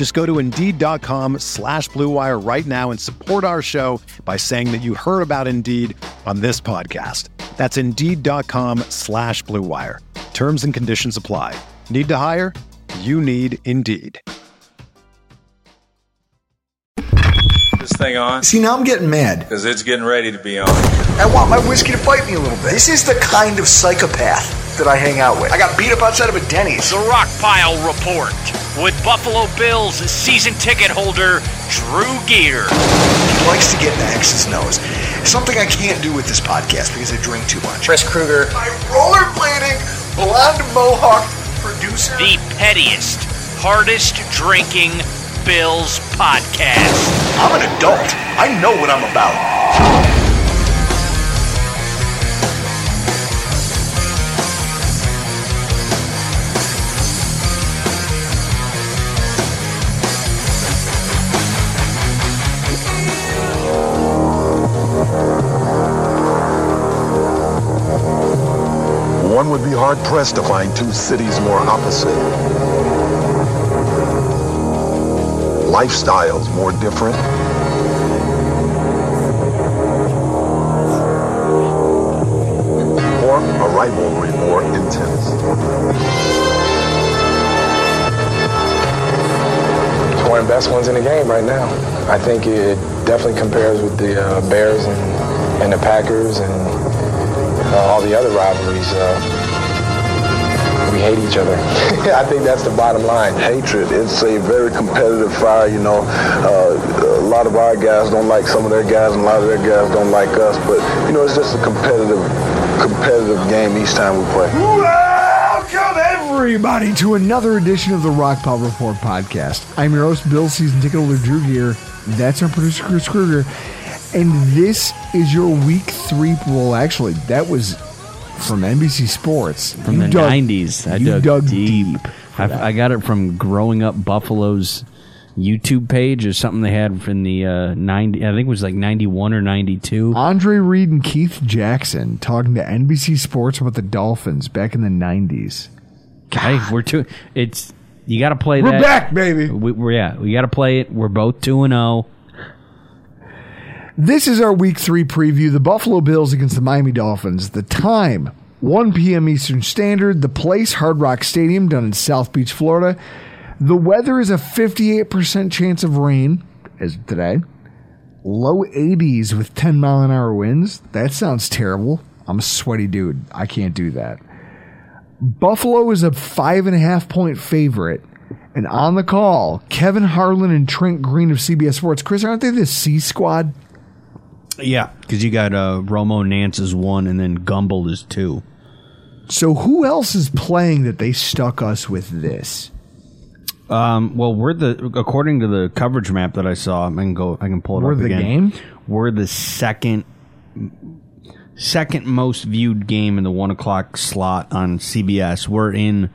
Just go to Indeed.com slash BlueWire right now and support our show by saying that you heard about Indeed on this podcast. That's Indeed.com slash BlueWire. Terms and conditions apply. Need to hire? You need Indeed. this thing on? See, now I'm getting mad. Because it's getting ready to be on. I want my whiskey to bite me a little bit. This is the kind of psychopath that I hang out with. I got beat up outside of a Denny's. The Rockpile Report with Buffalo Bills season ticket holder Drew Gear. He likes to get in the X's nose. Something I can't do with this podcast because I drink too much. Chris Kruger. My rollerblading, blonde mohawk producer. The pettiest, hardest drinking Bills podcast. I'm an adult. I know what I'm about. One would be hard pressed to find two cities more opposite. Lifestyles more different. Or a rivalry more intense. It's one of the best ones in the game right now. I think it definitely compares with the uh, Bears and, and the Packers and all the other rivalries. Uh, we hate each other. I think that's the bottom line. Hatred. It's a very competitive fire, you know. Uh, a lot of our guys don't like some of their guys, and a lot of their guys don't like us. But, you know, it's just a competitive, competitive game each time we play. Welcome everybody to another edition of the Rockpile Report podcast. I'm your host, Bill Season Ticket Holder Drew Gear. That's our producer, Chris Kruger. And this is your week three. Well, actually, that was from NBC Sports. from You the dug- 90s. I you dug, deep. deep. I. I got it from Growing Up Buffalo's YouTube page or something they had in the uh, 90, I think it was like 91 or 92. Andre Reed and Keith Jackson talking to NBC Sports about the Dolphins back in the 90s. Hey, we're two. It's you got to play We're that. back, baby. We, we're yeah, we got to play it. We're both two and oh. This is our week three preview. The Buffalo Bills against the Miami Dolphins. The time, 1 p.m. Eastern Standard. The place, Hard Rock Stadium, down in South Beach, Florida. The weather is a 58% chance of rain, as of today. Low 80s with 10 mile an hour winds. That sounds terrible. I'm a sweaty dude. I can't do that. Buffalo is a five and a half point favorite. And on the call, Kevin Harlan and Trent Green of CBS Sports. Chris, aren't they the C squad? Yeah, because you got uh, Romo Nantz is one, and then Gumbel is two. So who else is playing that they stuck us with this? Um, well, we're the according to the coverage map that I saw. I can go. I can pull it We're up the again. game? We're the second second most viewed game in the one o'clock slot on CBS. We're in.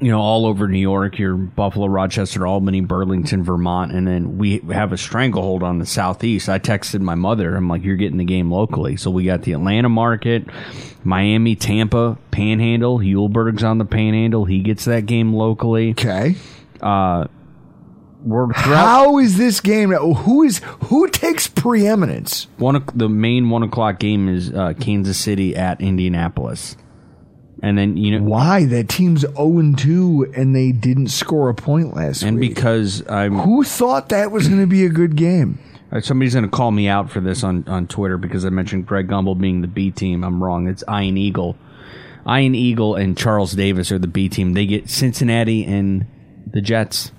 You know, all over New York, your Buffalo, Rochester, Albany, Burlington, Vermont, and then we have a stranglehold on the southeast. I texted my mother. I'm like, "You're getting the game locally." So we got the Atlanta market, Miami, Tampa, Panhandle. Hulberg's on the Panhandle. He gets that game locally. Okay. Uh, we're throughout How is this game? Who is who takes preeminence? one. o- The main one o'clock game is uh, Kansas City at Indianapolis, and then you know Why that team's zero and two and they didn't score a point last and week? And because I'm who thought that was going to be a good game? Uh, Somebody's going to call me out for this on, on Twitter because I mentioned Greg Gumbel being the B team. I'm wrong. It's Ian Eagle. Ian Eagle and Charles Davis are the B team. They get Cincinnati and the Jets.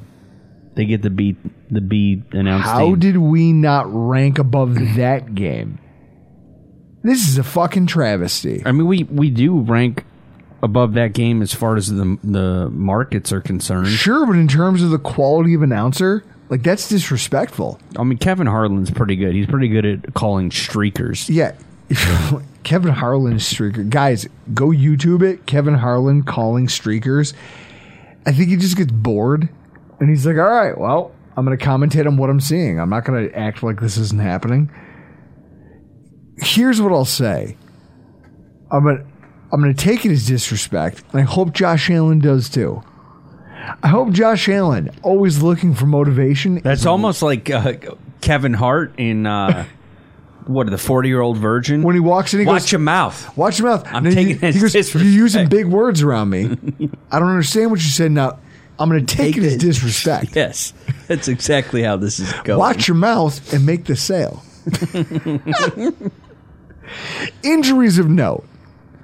They get the B the B announced How team. did we not rank above that game? This is a fucking travesty. I mean, we we do rank above that game as far as the the markets are concerned. Sure, but in terms of the quality of announcer, like that's disrespectful. I mean, Kevin Harlan's pretty good. He's pretty good at calling streakers. Yeah. Kevin Harlan streaker. Guys, go YouTube it. Kevin Harlan calling streakers. I think he just gets bored and he's like, all right, well, I'm going to commentate on what I'm seeing. I'm not going to act like this isn't happening. Here's what I'll say I'm going to. I'm going to take it as disrespect, and I hope Josh Allen does too. I hope Josh Allen, always looking for motivation. That's almost like uh, Kevin Hart in uh, what the forty year old virgin. when he walks in, he Watch goes, your mouth. Watch your mouth. I'm taking he, it he goes, disrespect." You're using big words around me. I don't understand what you said. Now I'm going to take, it as disrespect. Yes, that's exactly how this is going. Watch your mouth and make the sale. Injuries of note: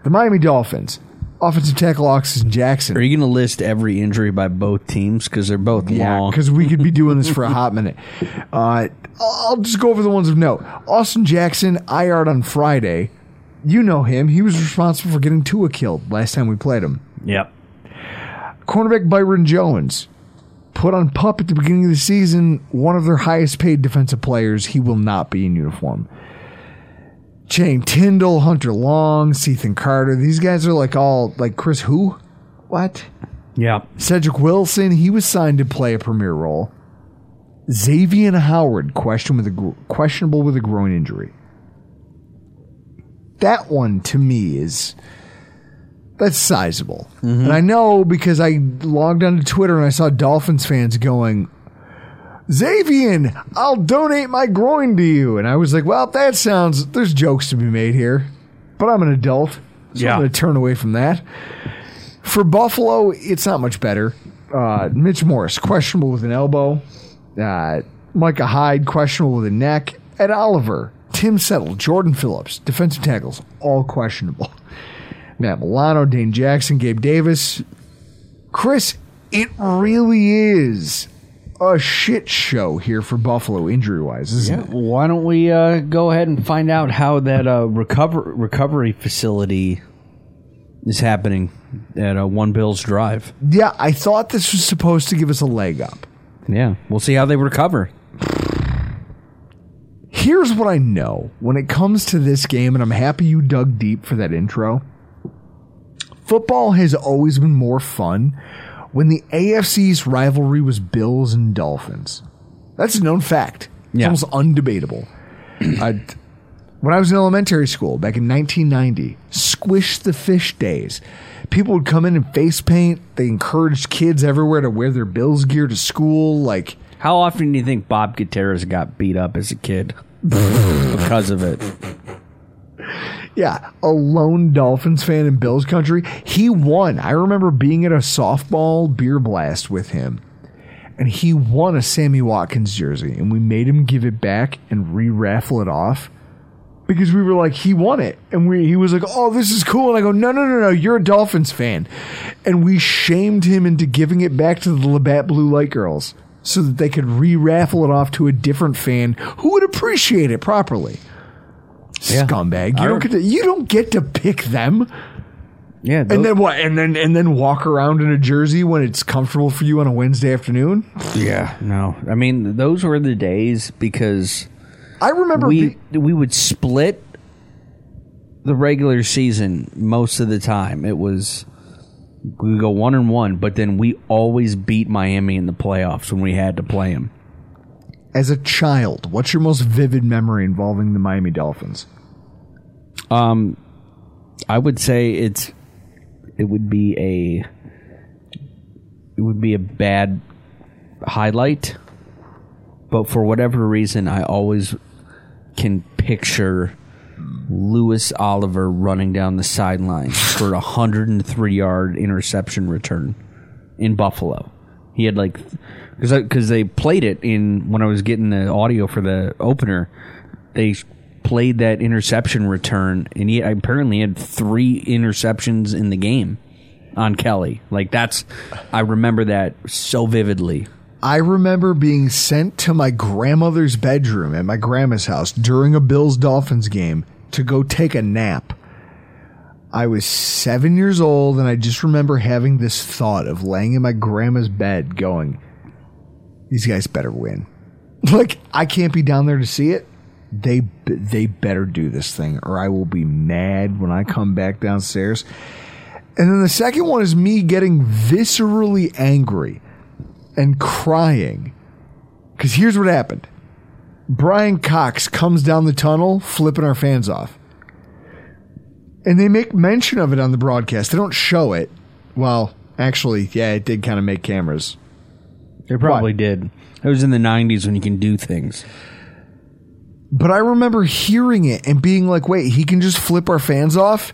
the Miami Dolphins, offensive tackle Austin Jackson. Are you going to list every injury by both teams because they're both Yeah, long? because we could be doing this for a hot minute. Uh, I'll I'll just go over the ones of note. Austin Jackson, IR'd on Friday. You know him. He was responsible for getting Tua killed last time we played him. Yep. Cornerback Byron Jones put on pup at the beginning of the season. One of their highest paid defensive players. He will not be in uniform. Channing Tyndall, Hunter Long, Ethan Carter. These guys are like all like Chris who? What? Yeah. Cedric Wilson. He was signed to play a premier role. Xavier Howard question with a questionable with a groin injury. That one to me is that's sizable. Mm-hmm. And I know because I logged onto Twitter and I saw Dolphins fans going, Xavier, I'll donate my groin to you. And I was like, well, that sounds, there's jokes to be made here. But I'm an adult. So Yeah. I'm going to turn away from that. For Buffalo, it's not much better. Uh, Mitch Morse, questionable with an elbow. Uh, Micah Hyde, questionable with a neck. Ed Oliver, Tim Settle, Jordan Phillips, defensive tackles, all questionable. Matt Milano, Dane Jackson, Gabe Davis. Chris, it really is a shit show here for Buffalo injury wise, isn't it? Why don't we uh, go ahead and find out how that uh, recover recovery facility is happening at uh, One Bills Drive? Yeah, I thought this was supposed to give us a leg up. Yeah, we'll see how they recover. Here's what I know when it comes to this game, and I'm happy you dug deep for that intro. Football has always been more fun when the AFC's rivalry was Bills and Dolphins. That's a known fact. It's Yeah. almost undebatable. when I was in elementary school back in 1990, Squish the Fish days. People would come in and face paint. They encouraged kids everywhere to wear their Bills gear to school. Like, How often do you think Bob Gutierrez got beat up as a kid because of it? Yeah, a lone Dolphins fan in Bills country. He won. I remember being at a softball beer blast with him, and he won a Sammy Watkins jersey, and we made him give it back and re raffle it off because we were like, he won it, and we he was like, oh, this is cool, and I go, no, no, no, no, you're a Dolphins fan, and we shamed him into giving it back to the Labatt Blue Light Girls so that they could re raffle it off to a different fan who would appreciate it properly scumbag. You don't get to you don't get to pick them. Yeah, And then what? And then and then walk around in a jersey when it's comfortable for you on a Wednesday afternoon. yeah, no. I mean, those were the days because I remember we be- we would split the regular season most of the time. It was we would go one and one, but then we always beat Miami in the playoffs when we had to play them. As a child. What's your most vivid memory involving the Miami Dolphins? Um, I would say it's it would be a it would be a bad highlight, but for whatever reason, I always can picture Louis Oliver running down the sideline for a hundred and three yard interception return in Buffalo. He had like because because they played it in when I was getting the audio for the opener. They played that interception return, and he apparently had three interceptions in the game on Kelly. Like that's I remember that so vividly. I remember being sent to my grandmother's bedroom at my grandma's house during a Bills Dolphins game to go take a nap. I was seven years old, and I just remember having this thought of laying in my grandma's bed going, These guys better win. Like, I can't be down there to see it. They, they better do this thing, or I will be mad when I come back downstairs. And then the second one is me getting viscerally angry and crying. Because here's what happened Bryan Cox comes down the tunnel, flipping our fans off. And they make mention of it on the broadcast. They don't show it. Well, actually, yeah, it did kind of make cameras. They probably did. It was in the '90s when you can do things. But I remember hearing it and being like, wait, he can just flip our fans off?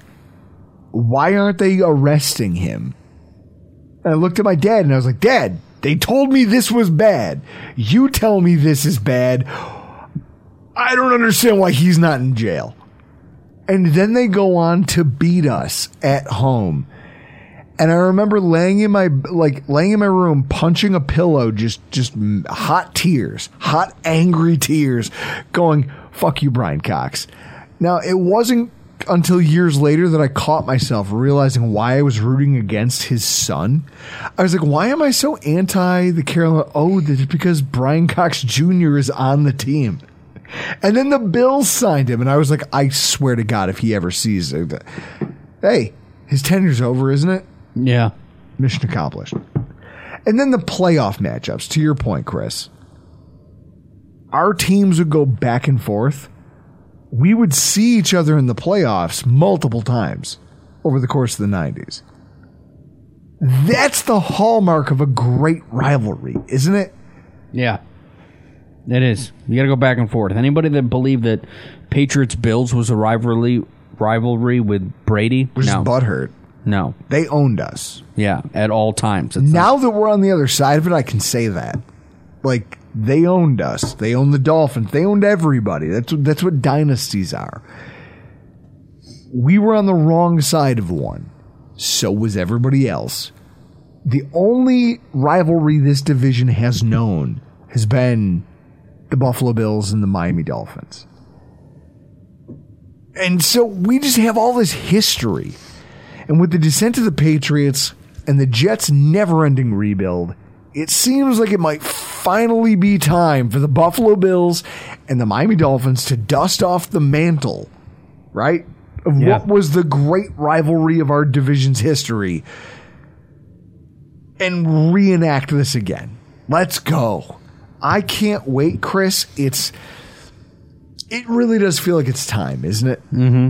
Why aren't they arresting him? And I looked at my dad and I was like, Dad, they told me this was bad. You tell me this is bad. I don't understand why he's not in jail. And then they go on to beat us at home. And I remember laying in my like laying in my room punching a pillow just just hot tears, hot angry tears going fuck you Bryan Cox. Now, it wasn't until years later that I caught myself realizing why I was rooting against his son. I was like, why am I so anti the Carolina? Oh, because Bryan Cox Jr. is on the team. And then the Bills signed him, and I was like, I swear to God, if he ever sees it, hey, his tenure's over, isn't it? Yeah. Mission accomplished. And then the playoff matchups, to your point, Chris. Our teams would go back and forth. We would see each other in the playoffs multiple times over the course of the 90s. That's the hallmark of a great rivalry, isn't it? Yeah. It is. You got to go back and forth. Anybody that believed that Patriots Bills was a rivalry rivalry with Brady, was no, butthurt. No, they owned us. Yeah, at all times. It's now that we're on the other side of it, I can say that. Like they owned us. They owned the Dolphins. They owned everybody. That's that's what dynasties are. We were on the wrong side of one. So was everybody else. The only rivalry this division has known has been the Buffalo Bills and the Miami Dolphins. And so we just have all this history. And with the descent of the Patriots and the Jets' never ending rebuild, it seems like it might finally be time for the Buffalo Bills and the Miami Dolphins to dust off the mantle, right? Of Yeah. what was the great rivalry of our division's history and reenact this again. Let's go. I can't wait, Chris. It's it really does feel like it's time, isn't it? Mm-hmm.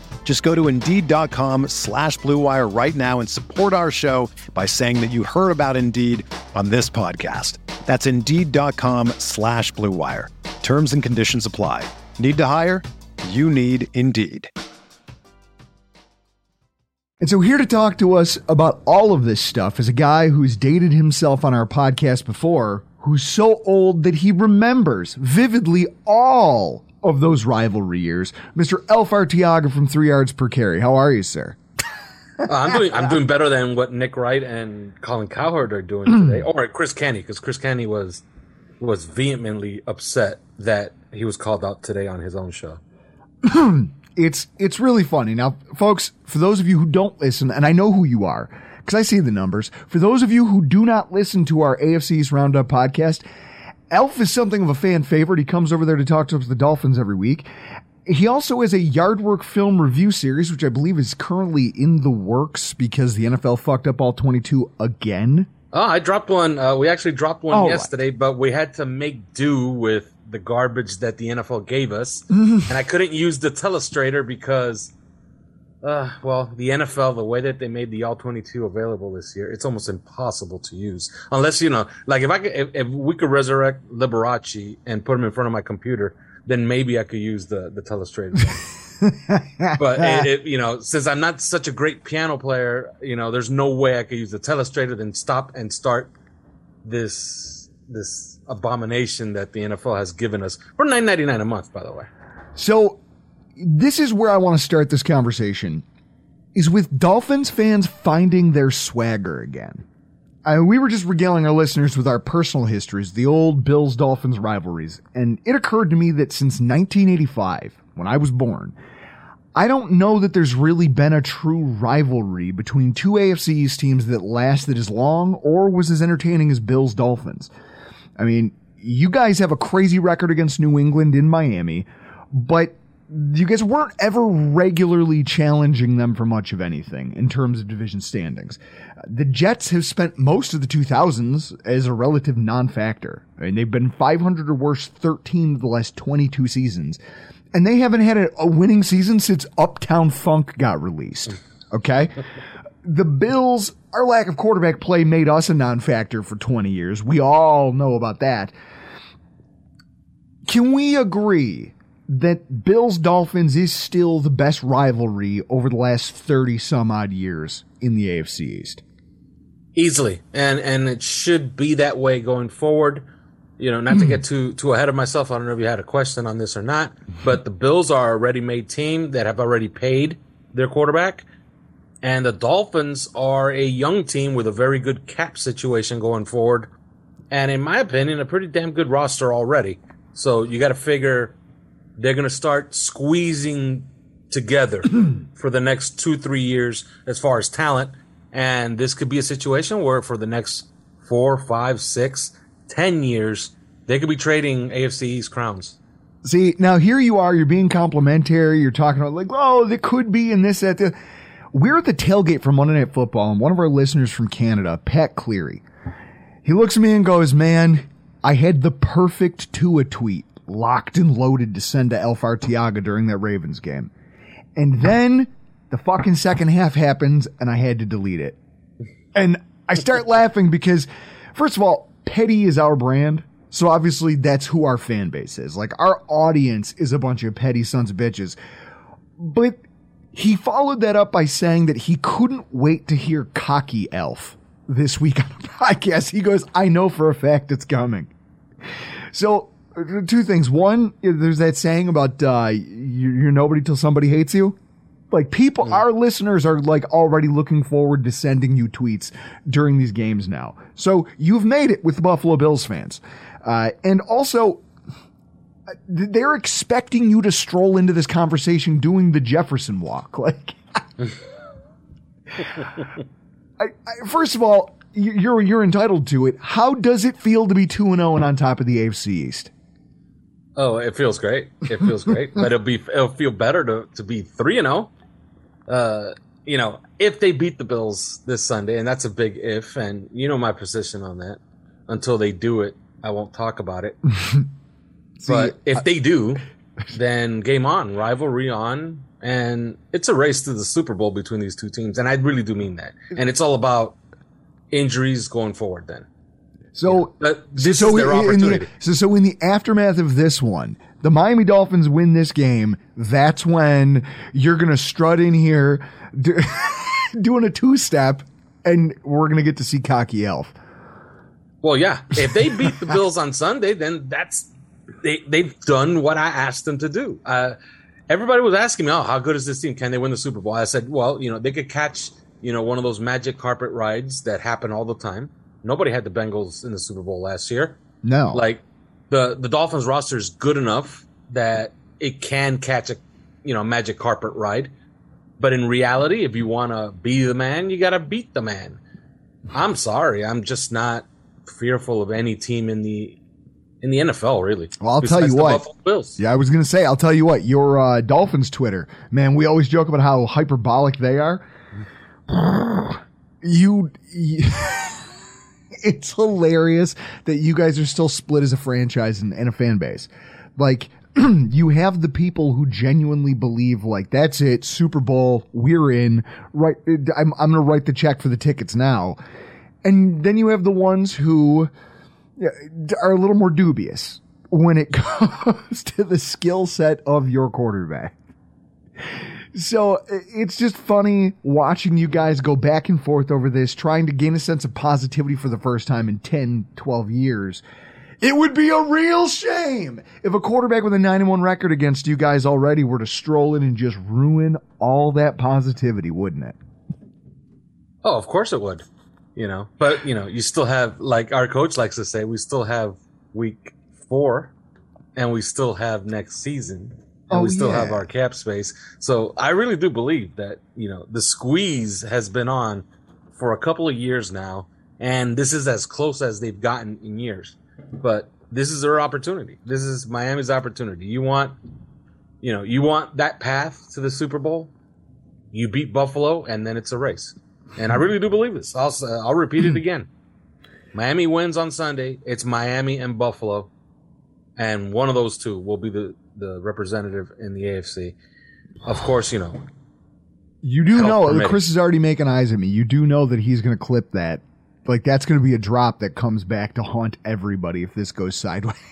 Just go to Indeed.com slash Blue Wire right now and support our show by saying that you heard about Indeed on this podcast. That's Indeed.com slash Blue Wire. Terms and conditions apply. Need to hire? You need Indeed. And so, here to talk to us about all of this stuff is a guy who's dated himself on our podcast before, who's so old that he remembers vividly all of those rivalry years. Mr. Alf Arteaga from Three Yards Per Carry. How are you, sir? Uh, I'm doing I'm doing better than what Nick Wright and Colin Cowherd are doing today, or Chris Canty, because Chris Canty was was vehemently upset that he was called out today on his own show. it's it's really funny. Now, folks, for those of you who don't listen, and I know who you are because I see the numbers. For those of you who do not listen to our AFC's Roundup podcast, Alf is something of a fan favorite. He comes over there to talk to us the Dolphins every week. He also has a Yardwork film review series, which I believe is currently in the works because the NFL fucked up all 22 again. Oh, I dropped one. Uh, we actually dropped one Oh, yesterday, but we had to make do with the garbage that the NFL gave us, and I couldn't use the telestrator because, uh, well, the NFL, the way that they made the All 22 available this year, it's almost impossible to use unless you know, like if I could, if, if we could resurrect Liberace and put him in front of my computer, then maybe I could use the the telestrator. but it, it, you know, since I'm not such a great piano player, you know, there's no way I could use the telestrator then stop and start this this abomination that the NFL has given us for 9.99 a month. By the way, So this is where I want to start this conversation is with Dolphins fans finding their swagger again. I, we were just regaling our listeners with our personal histories, the old Bills Dolphins rivalries, and it occurred to me that since 1985, when I was born, I don't know that there's really been a true rivalry between two AFC East teams that lasted as long or was as entertaining as Bills Dolphins. I mean, you guys have a crazy record against New England in Miami, but you guys weren't ever regularly challenging them for much of anything in terms of division standings. The Jets have spent most of the 2000s as a relative non-factor. I mean, they've been 500 or worse 13 of the last 22 seasons. And they haven't had a, a winning season since Uptown Funk got released. Okay? the Bills, our lack of quarterback play made us a non-factor for 20 years. We all know about that. Can we agree that Bills Dolphins is still the best rivalry over the last 30 some odd years in the AFC East? easily, and and it should be that way going forward. You know, not to get too too ahead of myself. I don't know if you had a question on this or not, but the Bills are a ready-made team that have already paid their quarterback, and the Dolphins are a young team with a very good cap situation going forward, and in my opinion, a pretty damn good roster already. So you got to figure they're going to start squeezing together for the next two three years as far as talent, and this could be a situation where for the next four, five, six, ten years they could be trading AFC East crowns. See, now here you are, you're being complimentary, you're talking about like, oh, there could be in this, that, the. We're at the tailgate for Monday Night Football, and one of our listeners from Canada, Pat Cleary, he looks at me and goes, man, I had the perfect Tua tweet locked and loaded to send to Alf Arteaga during that Ravens game. And then the fucking second half happens and I had to delete it. And I start laughing because, first of all, petty is our brand. So obviously that's who our fan base is. Like our audience is a bunch of petty sons of bitches. But he followed that up by saying that he couldn't wait to hear cocky Alf this week on the podcast. He goes, I know for a fact it's coming. So two things. One, there's that saying about uh, you- you're nobody till somebody hates you. Like people, our listeners are like already looking forward to sending you tweets during these games now. So you've made it with the Buffalo Bills fans, uh, and also uh, they're expecting you to stroll into this conversation doing the Jefferson walk. Like, I, I, first of all, you- you're you're entitled to it. How does it feel to be two and zero and on top of the AFC East? Oh, it feels great. It feels great, but it'll be it'll feel better to to be three and zero. Uh, you know, if they beat the Bills this Sunday, and that's a big if, and you know my position on that. Until they do it, I won't talk about it. but if they do, then game on, rivalry on, and it's a race to the Super Bowl between these two teams, and I really do mean that. And it's all about injuries going forward. Then, So but this so is their the- so so in the aftermath of this one, the Miami Dolphins win this game. That's when you're gonna strut in here, do, doing a two step, and we're gonna get to see cocky Alf. Well, yeah. If they beat the Bills on Sunday, then that's they they've done what I asked them to do. Uh, everybody was asking me, "Oh, how good is this team? Can they win the Super Bowl?" I said, "Well, you know, they could catch you know one of those magic carpet rides that happen all the time. Nobody had the Bengals in the Super Bowl last year. No, Like the the Dolphins roster is good enough that it can catch a you know, magic carpet ride. But in reality, if you want to be the man, you got to beat the man. I'm sorry, I'm just not fearful of any team in the in the NFL, really. Well, I'll tell you what. Bills. Yeah, I was going to say, I'll tell you what. Your uh, Dolphins Twitter, man. We always joke about how hyperbolic they are. You, you it's hilarious that you guys are still split as a franchise and, and a fan base. Like, you have the people who genuinely believe like that's it super bowl we're in right uh, i'm, I'm gonna write the check for the tickets now and then you have the ones who are a little more dubious when it comes to the skill set of your quarterback so it's just funny watching you guys go back and forth over this trying to gain a sense of positivity for the first time in 10 12 years it would be a real shame if a quarterback with a 9 1 record against you guys already were to stroll in and just ruin all that positivity, wouldn't it? Oh, of course it would. You know, but you know, you still have like our coach likes to say, we still have week four, and we still have next season, and Oh, we still yeah. have our cap space. So I really do believe that you know the squeeze has been on for a couple of years now, and this is as close as they've gotten in years. But this is their opportunity. This is Miami's opportunity. You want, you know, you want that path to the Super Bowl. You beat Buffalo, and then it's a race. And I really do believe this. I'll I'll repeat it again. Miami wins on Sunday. It's Miami and Buffalo, and one of those two will be the the representative in the AFC. Of course, you know. You do know, permitting. Chris is already making eyes at me. You do know that he's going to clip that. Like, that's going to be a drop that comes back to haunt everybody if this goes sideways.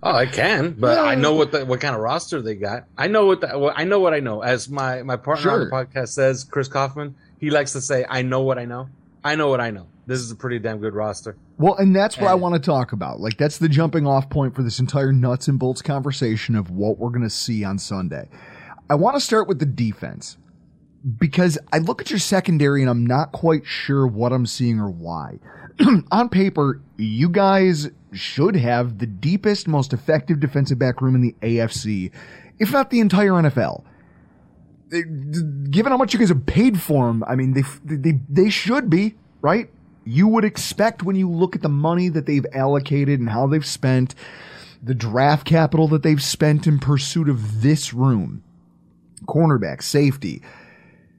Oh, I can, but I know what the, what kind of roster they got. I know what, the, I know what I know. As my my partner on the podcast says, Chris Kaufman, he likes to say, "I know what I know. I know what I know." This is a pretty damn good roster. Well, and that's what I want to talk about. Like, that's the jumping off point for this entire nuts and bolts conversation of what we're going to see on Sunday. I want to start with the defense because I look at your secondary and I'm not quite sure what I'm seeing or why. on paper, you guys should have the deepest, most effective defensive back room in the AFC, if not the entire NFL. Given how much you guys have paid for them, I mean, they they they should be right. You would expect when you look at the money that they've allocated and how they've spent, the draft capital that they've spent in pursuit of this room, cornerback, safety.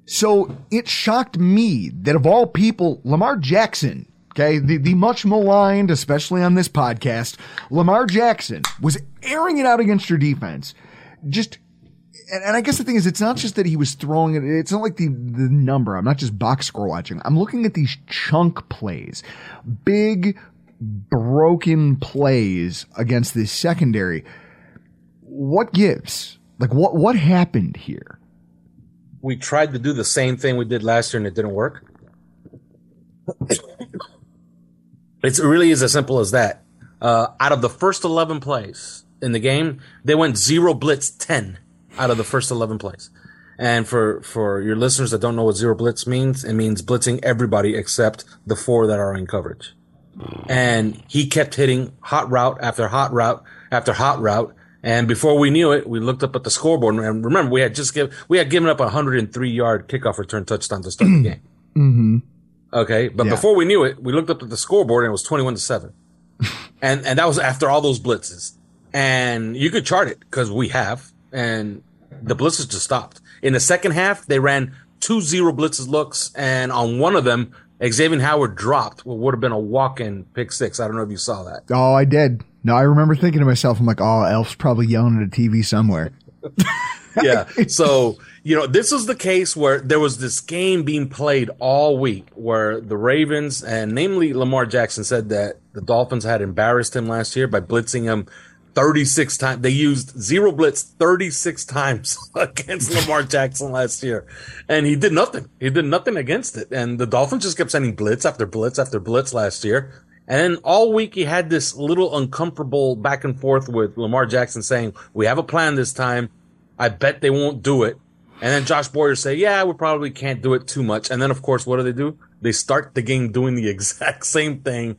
So it shocked me that of all people, Lamar Jackson, okay, the, the much maligned, especially on this podcast, Lamar Jackson was airing it out against your defense. Just, and, and I guess the thing is, it's not just that he was throwing it, it's not like the, the number. I'm not just box score watching. I'm looking at these chunk plays, big, broken plays against this secondary. What gives? Like, what, what happened here? We tried to do the same thing we did last year, and it didn't work. It really is as simple as that. Uh, out of the first 11 plays in the game, they went zero blitz 10 out of the first 11 plays. And for, for your listeners that don't know what zero blitz means, it means blitzing everybody except the four that are in coverage. And he kept hitting hot route after hot route after hot route. And before we knew it, we looked up at the scoreboard and remember we had just give, we had given up a 103 yard kickoff return touchdown to start the game. Mm-hmm. Okay. But Yeah. before we knew it, we looked up at the scoreboard and it was 21 to 7. and and that was after all those blitzes. And you could chart it because we have. And the blitzes just stopped. In the second half, they ran two zero blitzes looks, and on one of them, Xavier Howard dropped what would have been a walk-in pick six. I don't know if you saw that. Oh, I did. No, I remember thinking to myself, I'm like, oh, Alf's probably yelling at a TV somewhere. yeah. So, you know, this was the case where there was this game being played all week where the Ravens and namely Lamar Jackson said that the Dolphins had embarrassed him last year by blitzing him 36 times. They used zero blitz 36 times against Lamar Jackson last year. And he did nothing. He did nothing against it. And the Dolphins just kept sending blitz after blitz after blitz last year. And then all week he had this little uncomfortable back and forth with Lamar Jackson saying, we have a plan this time. I bet they won't do it. And then Josh Boyer say, yeah, we probably can't do it too much. And then of course, what do they do? They start the game doing the exact same thing.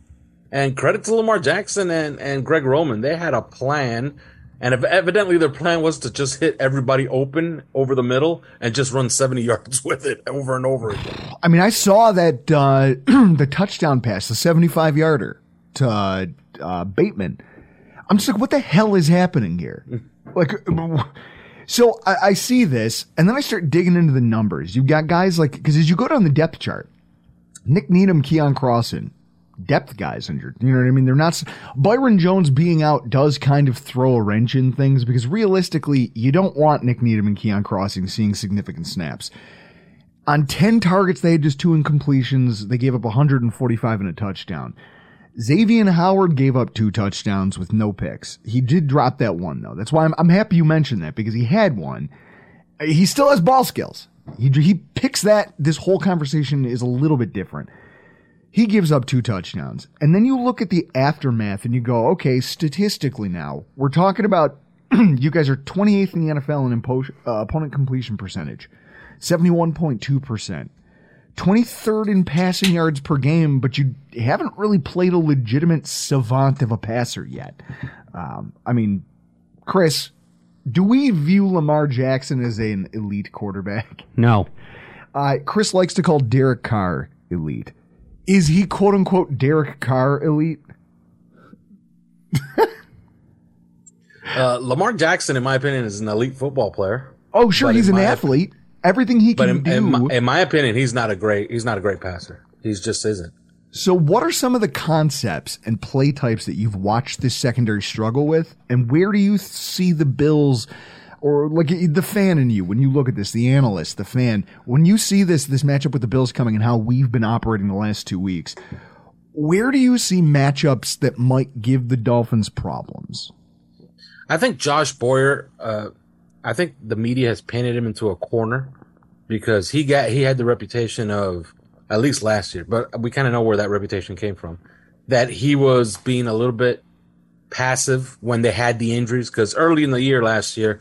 And credit to Lamar Jackson and, and Greg Roman. They had a plan And if evidently their plan was to just hit everybody open over the middle and just run 70 yards with it over and over again. I mean, I saw that uh, the touchdown pass, the 75 yarder to uh, uh, Bateman. I'm just like, what the hell is happening here? like, so I, I see this, and then I start digging into the numbers. You've got guys like, because as you go down the depth chart, Nik Needham, Keion Crossen, depth guys injured. You know what I mean? They're not. Byron Jones being out does kind of throw a wrench in things because realistically, you don't want Nik Needham and Keion Crossen seeing significant snaps. On 10 targets, they had just two incompletions. They gave up 145 and a touchdown. Xavier Howard gave up two touchdowns with no picks. He did drop that one though. That's why I'm, I'm happy you mentioned that because he had one. He still has ball skills. He, he picks that. This whole conversation is a little bit different. He gives up two touchdowns. And then you look at the aftermath and you go, okay, statistically now, we're talking about you guys are 28th in the NFL in impo- uh, opponent completion percentage, 71.2%. 23rd in passing yards per game, but you haven't really played a legitimate savant of a passer yet. Um, I mean, Chris, do we view Lamar Jackson as an elite quarterback? No. Uh, Chris likes to call Derek Carr elite. Is he quote unquote Derek Carr elite? uh, Lamar Jackson, in my opinion, is an elite football player. Oh, sure, he's an athlete. Everything he can in, do. in my, in my opinion, he's not a great. He's not a great passer. He's just isn't. So, what are some of the concepts and play types that you've watched this secondary struggle with, and where do you see the Bills, or like the fan in you when you look at this, the analyst, the fan, when you see this this matchup with the Bills coming and how we've been operating the last two weeks, where do you see matchups that might give the Dolphins problems? I think Josh Boyer. Uh, I think the media has painted him into a corner because he got he had the reputation of at least last year, but we kind of know where that reputation came from. That he was being a little bit passive when they had the injuries because early in the year last year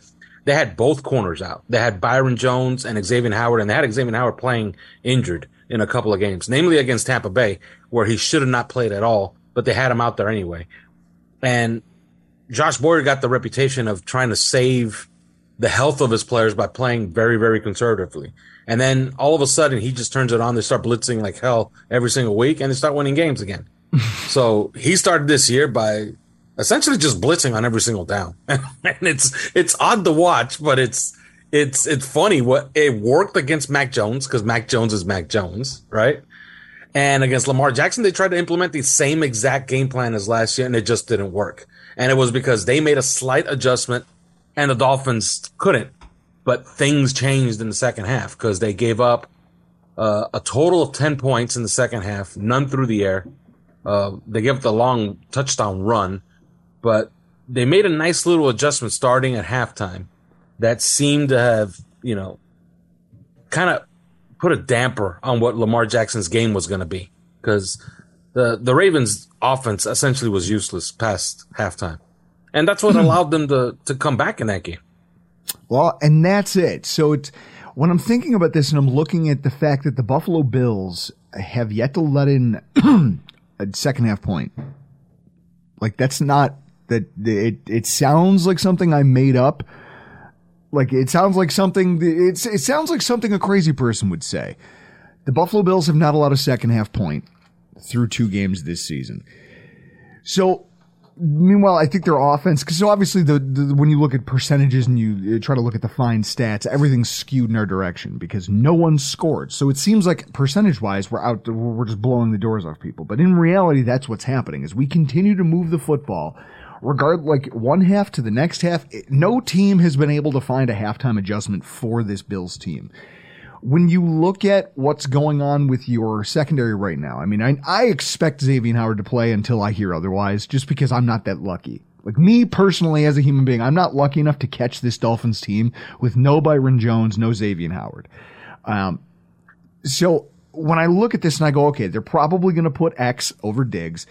they had both corners out. They had Byron Jones and Xavier Howard, and they had Xavier Howard playing injured in a couple of games, namely against Tampa Bay, where he should have not played at all, but they had him out there anyway. And Josh Boyer got the reputation of trying to save the health of his players by playing very, very conservatively. And then all of a sudden he just turns it on. They start blitzing like hell every single week and they start winning games again. so he started this year by essentially just blitzing on every single down. and it's, it's odd to watch, but it's, it's, it's funny what it worked against Mac Jones because Mac Jones is Mac Jones, right? And against Lamar Jackson, they tried to implement the same exact game plan as last year and it just didn't work. And it was because they made a slight adjustment and the Dolphins couldn't. But things changed in the second half because they gave up uh, a total of 10 points in the second half, none through the air. Uh, they gave up the long touchdown run, but they made a nice little adjustment starting at halftime that seemed to have, you know, kind of put a damper on what Lamar Jackson's game was going to be because the, the Ravens offense essentially was useless past halftime. And that's what allowed them to, to come back in that game. Well, and that's it. So it's when I'm thinking about this and I'm looking at the fact that the Buffalo Bills have yet to let in a second half point. Like that's not that it it sounds like something I made up. Like it sounds like something it's it sounds like something a crazy person would say. The Buffalo Bills have not allowed a second half point through two games this season. So meanwhile, I think their offense, because so obviously the, the, when you look at percentages and you try to look at the fine stats, everything's skewed in our direction because no one scored. So it seems like percentage wise, we're out, we're just blowing the doors off people. But in reality, that's what's happening is we continue to move the football. Regard like one half to the next half, no team has been able to find a halftime adjustment for this Bills team when you look at what's going on with your secondary right now, I mean, I, I expect Xavier Howard to play until I hear otherwise, just because I'm not that lucky. Like me personally, as a human being, I'm not lucky enough to catch this Dolphins team with no Byron Jones, no Xavier Howard. Um, so when I look at this and I go, okay, they're probably going to put X over Diggs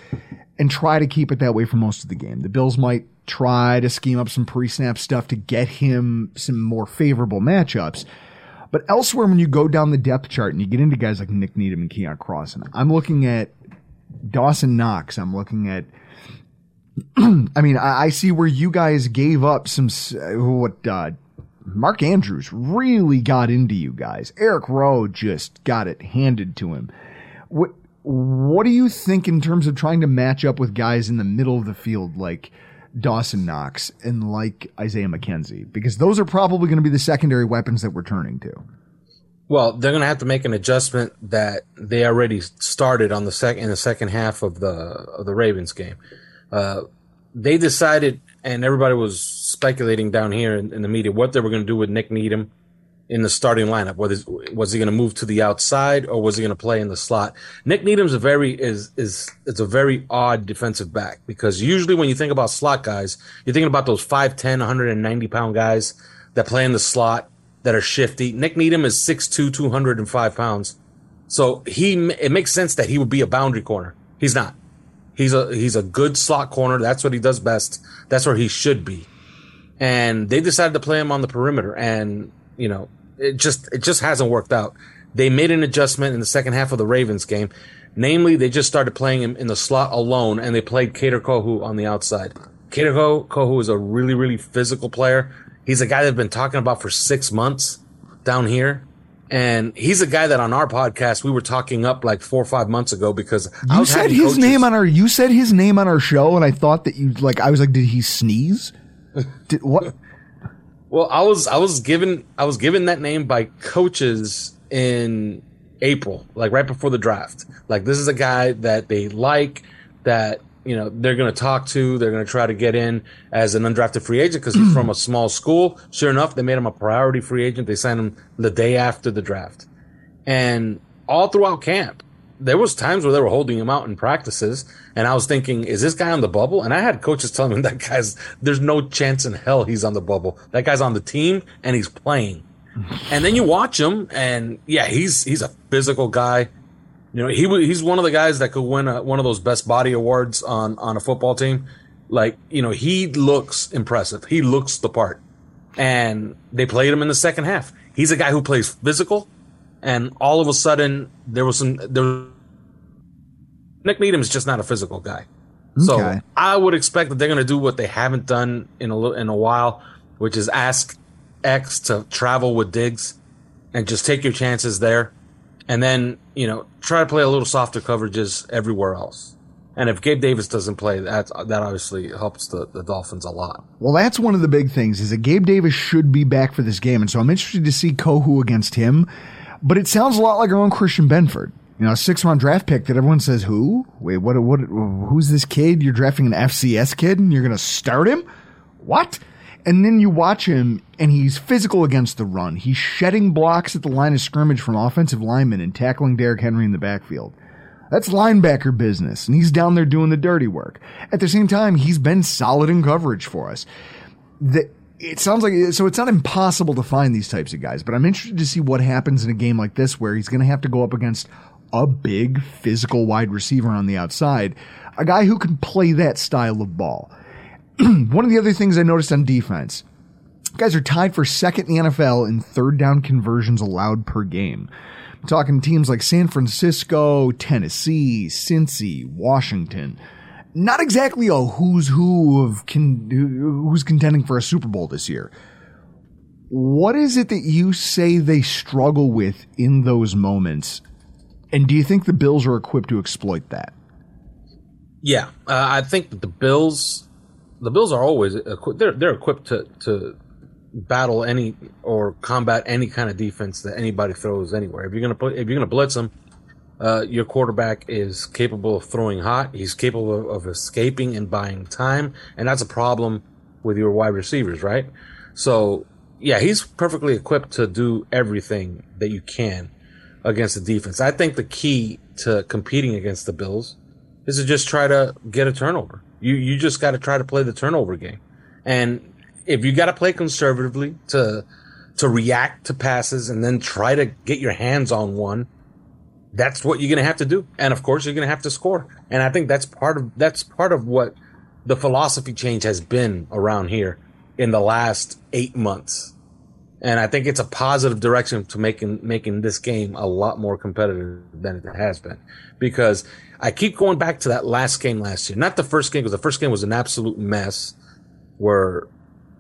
and try to keep it that way for most of the game. The Bills might try to scheme up some pre-snap stuff to get him some more favorable matchups. But elsewhere, when you go down the depth chart and you get into guys like Nik Needham and Keion Crossen, I'm looking at Dawson Knox. I'm looking at I mean, I, see where you guys gave up some what uh, Mark Andrews really got into you guys. Eric Rowe just got it handed to him. What what do you think in terms of trying to match up with guys in the middle of the field like Dawson Knox and like Isaiah McKenzie? Because those are probably going to be the secondary weapons that we're turning to. Well, they're going to have to make an adjustment that they already started on the second in the second half of the of the Ravens game. Uh, they decided, and everybody was speculating down here in, in the media what they were going to do with Nik Needham in the starting lineup. Whether was he going to move to the outside or was he going to play in the slot? Nik Needham's a very is is it's a very odd defensive back because usually when you think about slot guys, you're thinking about those 5'10", 190 pound guys that play in the slot that are shifty. Nik Needham is 6'2", 205 pounds. So he it makes sense that he would be a boundary corner. He's not. He's a he's a good slot corner. That's what he does best. That's where he should be. And they decided to play him on the perimeter and, you know, it just it just hasn't worked out. They made an adjustment in the second half of the Ravens game. Namely, they just started playing him in the slot alone and they played Kader Kohou on the outside. Kader Kohou is a really, really physical player. He's a guy that I've been talking about for six months down here. And he's a guy that on our podcast we were talking up like four or five months ago because I You said his coaches- name on our you said his name on our show, and I thought that you like I was like, did he sneeze? Did, what? Well, I was I was given I was given that name by coaches in April, like right before the draft. Like this is a guy that they like that you know they're going to talk to. They're going to try to get in as an undrafted free agent because he's from a small school. Sure enough, they made him a priority free agent. They signed him the day after the draft, and all throughout camp, there was times where they were holding him out in practices, and I was thinking, is this guy on the bubble? And I had coaches telling me that guy's there's no chance in hell he's on the bubble. That guy's on the team and he's playing. And then you watch him, and yeah, he's he's a physical guy. You know, he he's one of the guys that could win a, one of those best body awards on on a football team. Like, you know, he looks impressive. He looks the part. And they played him in the second half. He's a guy who plays physical, and all of a sudden there was some there. was- Nik Needham's just not a physical guy. So Okay. I would expect that they're going to do what they haven't done in a in a while, which is ask X to travel with Diggs and just take your chances there, and then you know try to play a little softer coverages everywhere else. And if Gabe Davis doesn't play, that that obviously helps the, the Dolphins a lot. Well, that's one of the big things is that Gabe Davis should be back for this game, and so I'm interested to see Kohou against him. But it sounds a lot like our own Christian Benford, you know, a six round draft pick that everyone says, "Who? Wait, what? What? Who's this kid? You're drafting an FCS kid, and you're going to start him? What?" And then you watch him, and he's physical against the run. He's shedding blocks at the line of scrimmage from offensive linemen and tackling Derrick Henry in the backfield. That's linebacker business, and he's down there doing the dirty work. At the same time, he's been solid in coverage for us. The, it sounds like so it's not impossible to find these types of guys, but I'm interested to see what happens in a game like this where he's going to have to go up against a big physical wide receiver on the outside, a guy who can play that style of ball. One of the other things I noticed on defense, guys are tied for second in the NFL in third down conversions allowed per game. I'm talking teams like San Francisco, Tennessee, Cincy, Washington. Not exactly a who's who of con- who's contending for a Super Bowl this year. What is it that you say they struggle with in those moments? And do you think the Bills are equipped to exploit that? Yeah, uh, I think that the Bills, the Bills are always equi- they're they're equipped to to battle any or combat any kind of defense that anybody throws anywhere. If you're gonna put if you're gonna blitz them, uh, your quarterback is capable of throwing hot. He's capable of, of escaping and buying time, and that's a problem with your wide receivers, right? So yeah, he's perfectly equipped to do everything that you can against the defense. I think the key to competing against the Bills is to just try to get a turnover. You you just got to try to play the turnover game, and if you got to play conservatively to to react to passes and then try to get your hands on one, that's what you're going to have to do. And of course, you're going to have to score. And I think that's part of that's part of what the philosophy change has been around here in the last eight months. And I think it's a positive direction to making making this game a lot more competitive than it has been. Because I keep going back to that last game last year, not the first game, because the first game was an absolute mess, where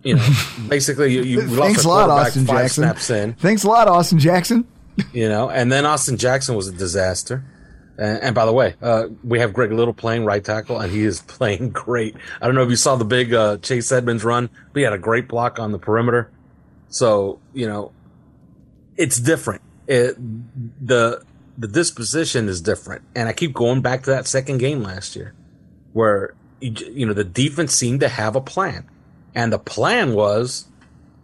you know basically you, you lost Thanks a lot, Austin five Jackson. snaps in, Thanks a lot, Austin Jackson. you know, and then Austin Jackson was a disaster. And, and by the way, uh, we have Greg Little playing right tackle, and he is playing great. I don't know if you saw the big uh, Chase Edmonds run, but he had a great block on the perimeter. So you know, it's different. It, the the disposition is different, and I keep going back to that second game last year, where you you know the defense seemed to have a plan, and the plan was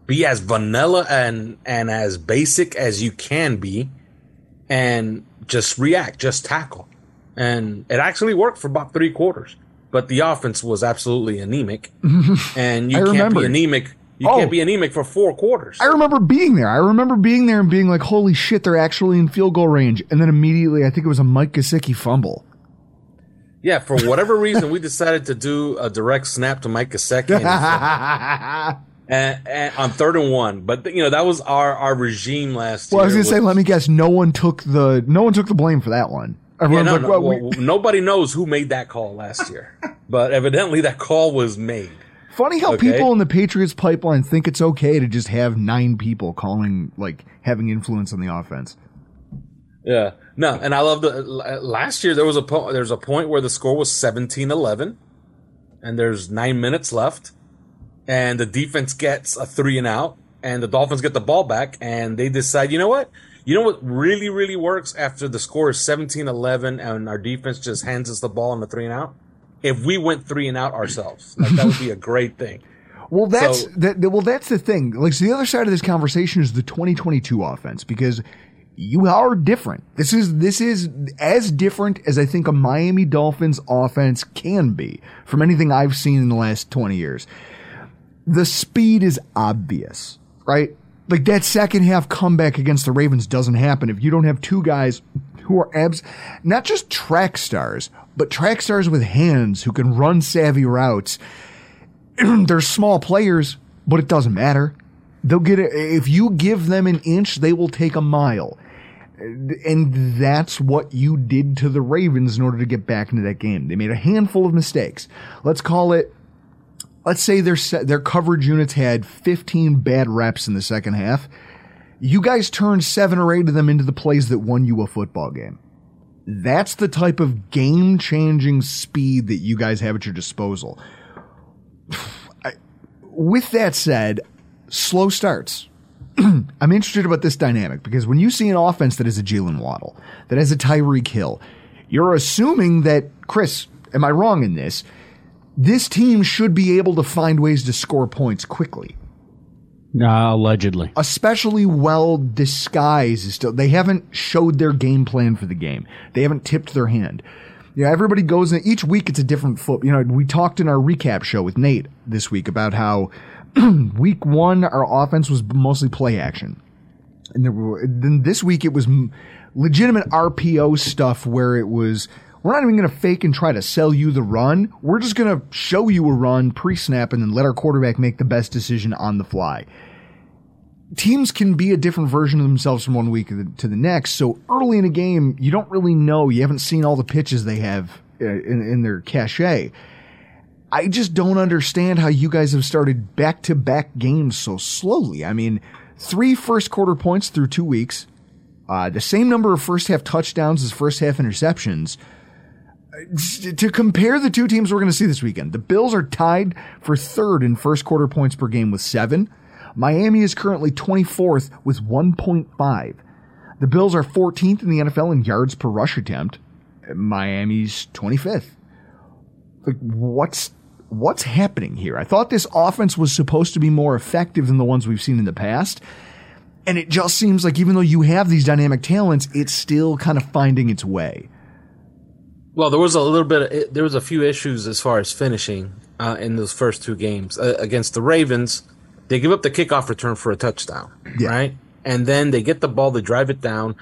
be as vanilla and and as basic as you can be, and just react, just tackle, and it actually worked for about three quarters. But the offense was absolutely anemic, and you can't remember. be anemic. You Oh. can't be anemic for four quarters. I remember being there. I remember being there and being like, "Holy shit, they're actually in field goal range!" And then immediately, I think it was a Mike Gesicki fumble. Yeah, for whatever reason, we decided to do a direct snap to Mike Gesicki and, and, on third and one. But you know that was our our regime last year. Well, I was gonna say, let me guess. No one took the no one took the blame for that one. Yeah, no, like, no, well, well, we- nobody knows who made that call last year, but evidently that call was made. Funny how okay. people in the Patriots pipeline think it's okay to just have nine people calling, like having influence on the offense. Yeah. No, and I love the last year there was a po- there's a point where the score was 17-11 and there's 9 minutes left and the defense gets a 3 and out and the Dolphins get the ball back and they decide, "You know what? You know what really really works after the score is 17-11 and our defense just hands us the ball on the 3 and out? If we went 3 and out ourselves. Like that would be a great thing. Well, that's So- that. Well, that's the thing. Like, so the other side of this conversation is the 2022 offense because you are different. This is this is as different as I think a Miami Dolphins offense can be from anything I've seen in the last 20 years. The speed is obvious, right? Like that second half comeback against the Ravens doesn't happen if you don't have two guys who are abs, not just track stars, but track stars with hands who can run savvy routes they're small players, but it doesn't matter. They'll get it. If you give them an inch, they will take a mile. And that's what you did to the Ravens in order to get back into that game. They made a handful of mistakes. Let's call it, let's say their, their coverage units had 15 bad reps in the second half. You guys turned seven or eight of them into the plays that won you a football game. That's the type of game changing speed that you guys have at your disposal with that said, slow starts. I'm interested about this dynamic because when you see an offense that is a Jaylen Waddle, that has a Tyreek Hill, you're assuming that, Chris, am I wrong in this? This team should be able to find ways to score points quickly, Uh, allegedly. especially well disguised. Still, they haven't showed their game plan for the game. They haven't tipped their hand. Yeah, everybody goes in each week. It's a different foot. You know, we talked in our recap show with Nate this week about how week one our offense was mostly play action, and were, then this week it was legitimate RPO stuff where it was we're not even going to fake and try to sell you the run. We're just going to show you a run pre snap and then let our quarterback make the best decision on the fly teams can be a different version of themselves from one week to the, next. So early in a game, you don't really know. You haven't seen all the pitches they have uh, in, in their cachet. I just don't understand how you guys have started back to back games so slowly. I mean, three first quarter points through two weeks, uh, the same number of first half touchdowns as first half interceptions. To compare the two teams we're going to see this weekend, the Bills are tied for third in first quarter points per game with seven. Miami is currently 24th with 1.5. The Bills are 14th in the NFL in yards per rush attempt. Miami's 25th. Like what's what's happening here? I thought this offense was supposed to be more effective than the ones we've seen in the past. And it just seems like even though you have these dynamic talents, it's still kind of finding its way. Well, there was a little bit. Of, there was a few issues as far as finishing uh, in those first two games uh, against the Ravens. They give up the kickoff return for a touchdown, Yeah. right? And then they get the ball, they drive it down.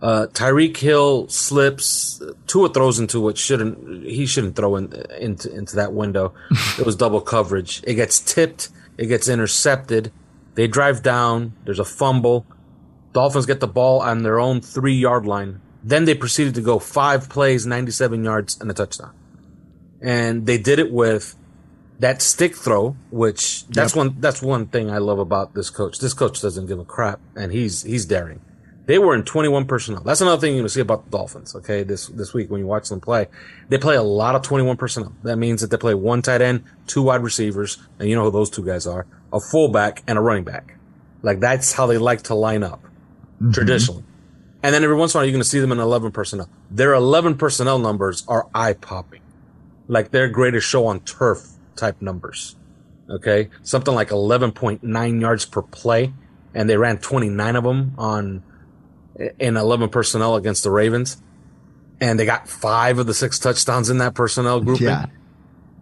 Uh, Tyreek Hill slips. Tua throws into what shouldn't. He shouldn't throw in, into into that window. it was double coverage. It gets tipped. It gets intercepted, They drive down. There's a fumble. Dolphins get the ball on their own three yard line. Then they proceeded to go five plays, 97 yards, and a touchdown. And they did it with that stick throw, which that's one that's one thing I love about this coach. This coach doesn't give a crap, and he's he's daring. They were in 21 personnel. That's another thing you're gonna see about the Dolphins. Okay, this this week when you watch them play, they play a lot of 21 personnel. That means that they play one tight end, two wide receivers, and you know who those two guys are: a fullback and a running back. Like that's how they like to line up mm-hmm. traditionally. And then every once in a while, you're going to see them in 11 personnel. Their 11 personnel numbers are eye popping. Like their greatest show on turf type numbers. Okay. Something like 11.9 yards per play. And they ran 29 of them on in 11 personnel against the Ravens. And they got five of the six touchdowns in that personnel grouping. Yeah.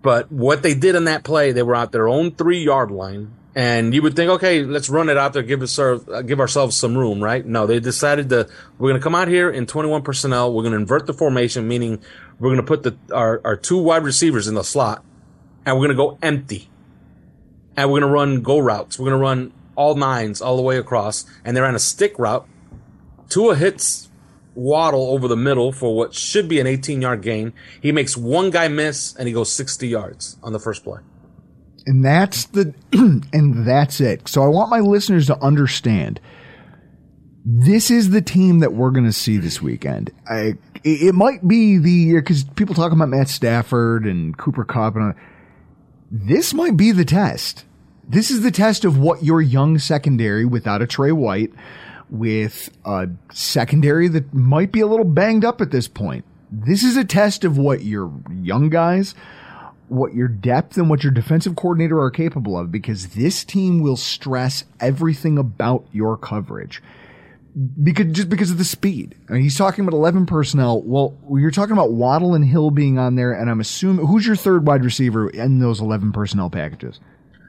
But what they did in that play, they were at their own three yard line. And you would think, okay, let's run it out there, give us our, uh, give ourselves some room, right? No, they decided to, we're going to come out here in 21 personnel. We're going to invert the formation, meaning we're going to put the, our, our two wide receivers in the slot and we're going to go empty. And we're going to run go routes. We're going to run all nines all the way across. And they ran a stick route. Tua hits Waddle over the middle for what should be an 18 yard gain. He makes one guy miss and he goes 60 yards on the first play. And that's the and that's it. So I want my listeners to understand this is the team that we're going to see this weekend. I it, might be the because people talk about Matt Stafford and Cooper Kupp and all, this might be the test. This is the test of what your young secondary without a Tre White, with a secondary that might be a little banged up at this point. This is a test of what your young guys, what your depth and what your defensive coordinator are capable of because this team will stress everything about your coverage. Because just because of the speed. I mean, he's talking about 11 personnel. Well, you're talking about Waddle and Hill being on there, and I'm assuming who's your third wide receiver in those 11 personnel packages?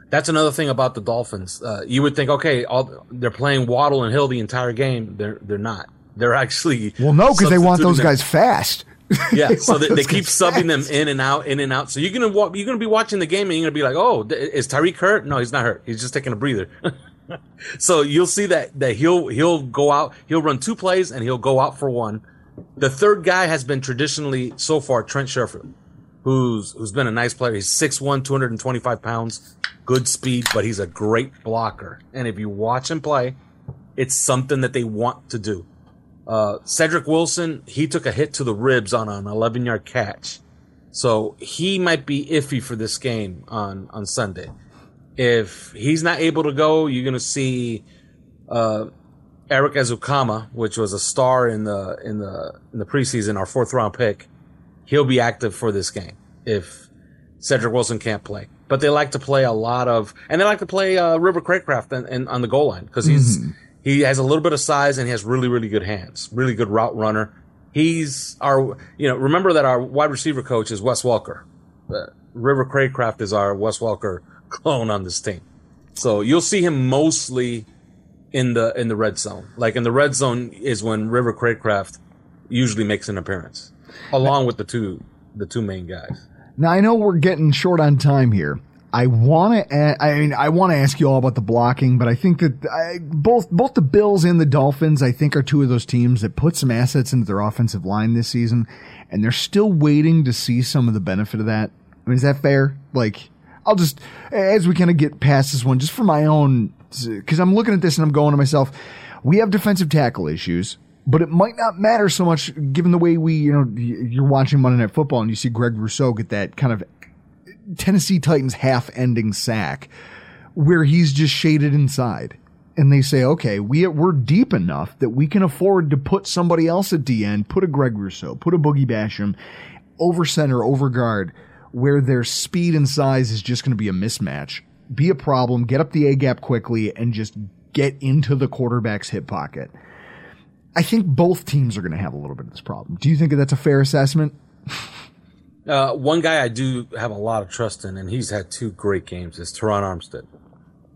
That's another thing about the Dolphins. Uh, you would think, okay, all, they're playing Waddle and Hill the entire game. They're they're not. They're actually Well, no, because they want those guys fast. Yeah, so they, they keep subbing them in and out, in and out. So you're gonna wa- you're gonna be watching the game and you're gonna be like, oh, is Tyreek hurt? No, he's not hurt. He's just taking a breather. so you'll see that that he'll he'll go out, he'll run two plays and he'll go out for one. The third guy has been traditionally so far Trent Sherfield, who's who's been a nice player. He's 6'1", 225 pounds, good speed, but he's a great blocker. And if you watch him play, it's something that they want to do. Uh, Cedric Wilson, he took a hit to the ribs on an 11 yard catch. So he might be iffy for this game on, on Sunday. If he's not able to go, you're going to see, uh, Erik Ezukanma, which was a star in the, in the, in the preseason, our fourth round pick. He'll be active for this game if Cedric Wilson can't play. But they like to play a lot of, and they like to play, uh, River Cracraft and, and on the goal line because he's, he has a little bit of size and he has really, really good hands, really good route runner. He's our, you know, remember that our wide receiver coach is Wes Walker. Uh, River Cracraft is our Wes Walker clone on this team. So you'll see him mostly in the, in the red zone. Like in the red zone is when River Cracraft usually makes an appearance along with the two, the two main guys. Now I know we're getting short on time here. I want to. I mean, I want to ask you all about the blocking, but I think that I, both both the Bills and the Dolphins, I think, are two of those teams that put some assets into their offensive line this season, and they're still waiting to see some of the benefit of that. I mean, is that fair? Like, I'll just as we kind of get past this one, just for my own, because I'm looking at this and I'm going to myself, we have defensive tackle issues. But it might not matter so much given the way we, you know, you're watching Monday Night Football and you see Greg Rousseau get that kind of Tennessee Titans half ending sack where he's just shaded inside. And they say, okay, we, we're deep enough that we can afford to put somebody else at the end, put a Greg Rousseau, put a Boogie Basham over center, over guard, where their speed and size is just going to be a mismatch, be a problem, get up the A gap quickly, and just get into the quarterback's hip pocket. I think both teams are going to have a little bit of this problem. Do you think that that's a fair assessment? Uh, one guy I do have a lot of trust in, and he's had two great games, is Terron Armstead.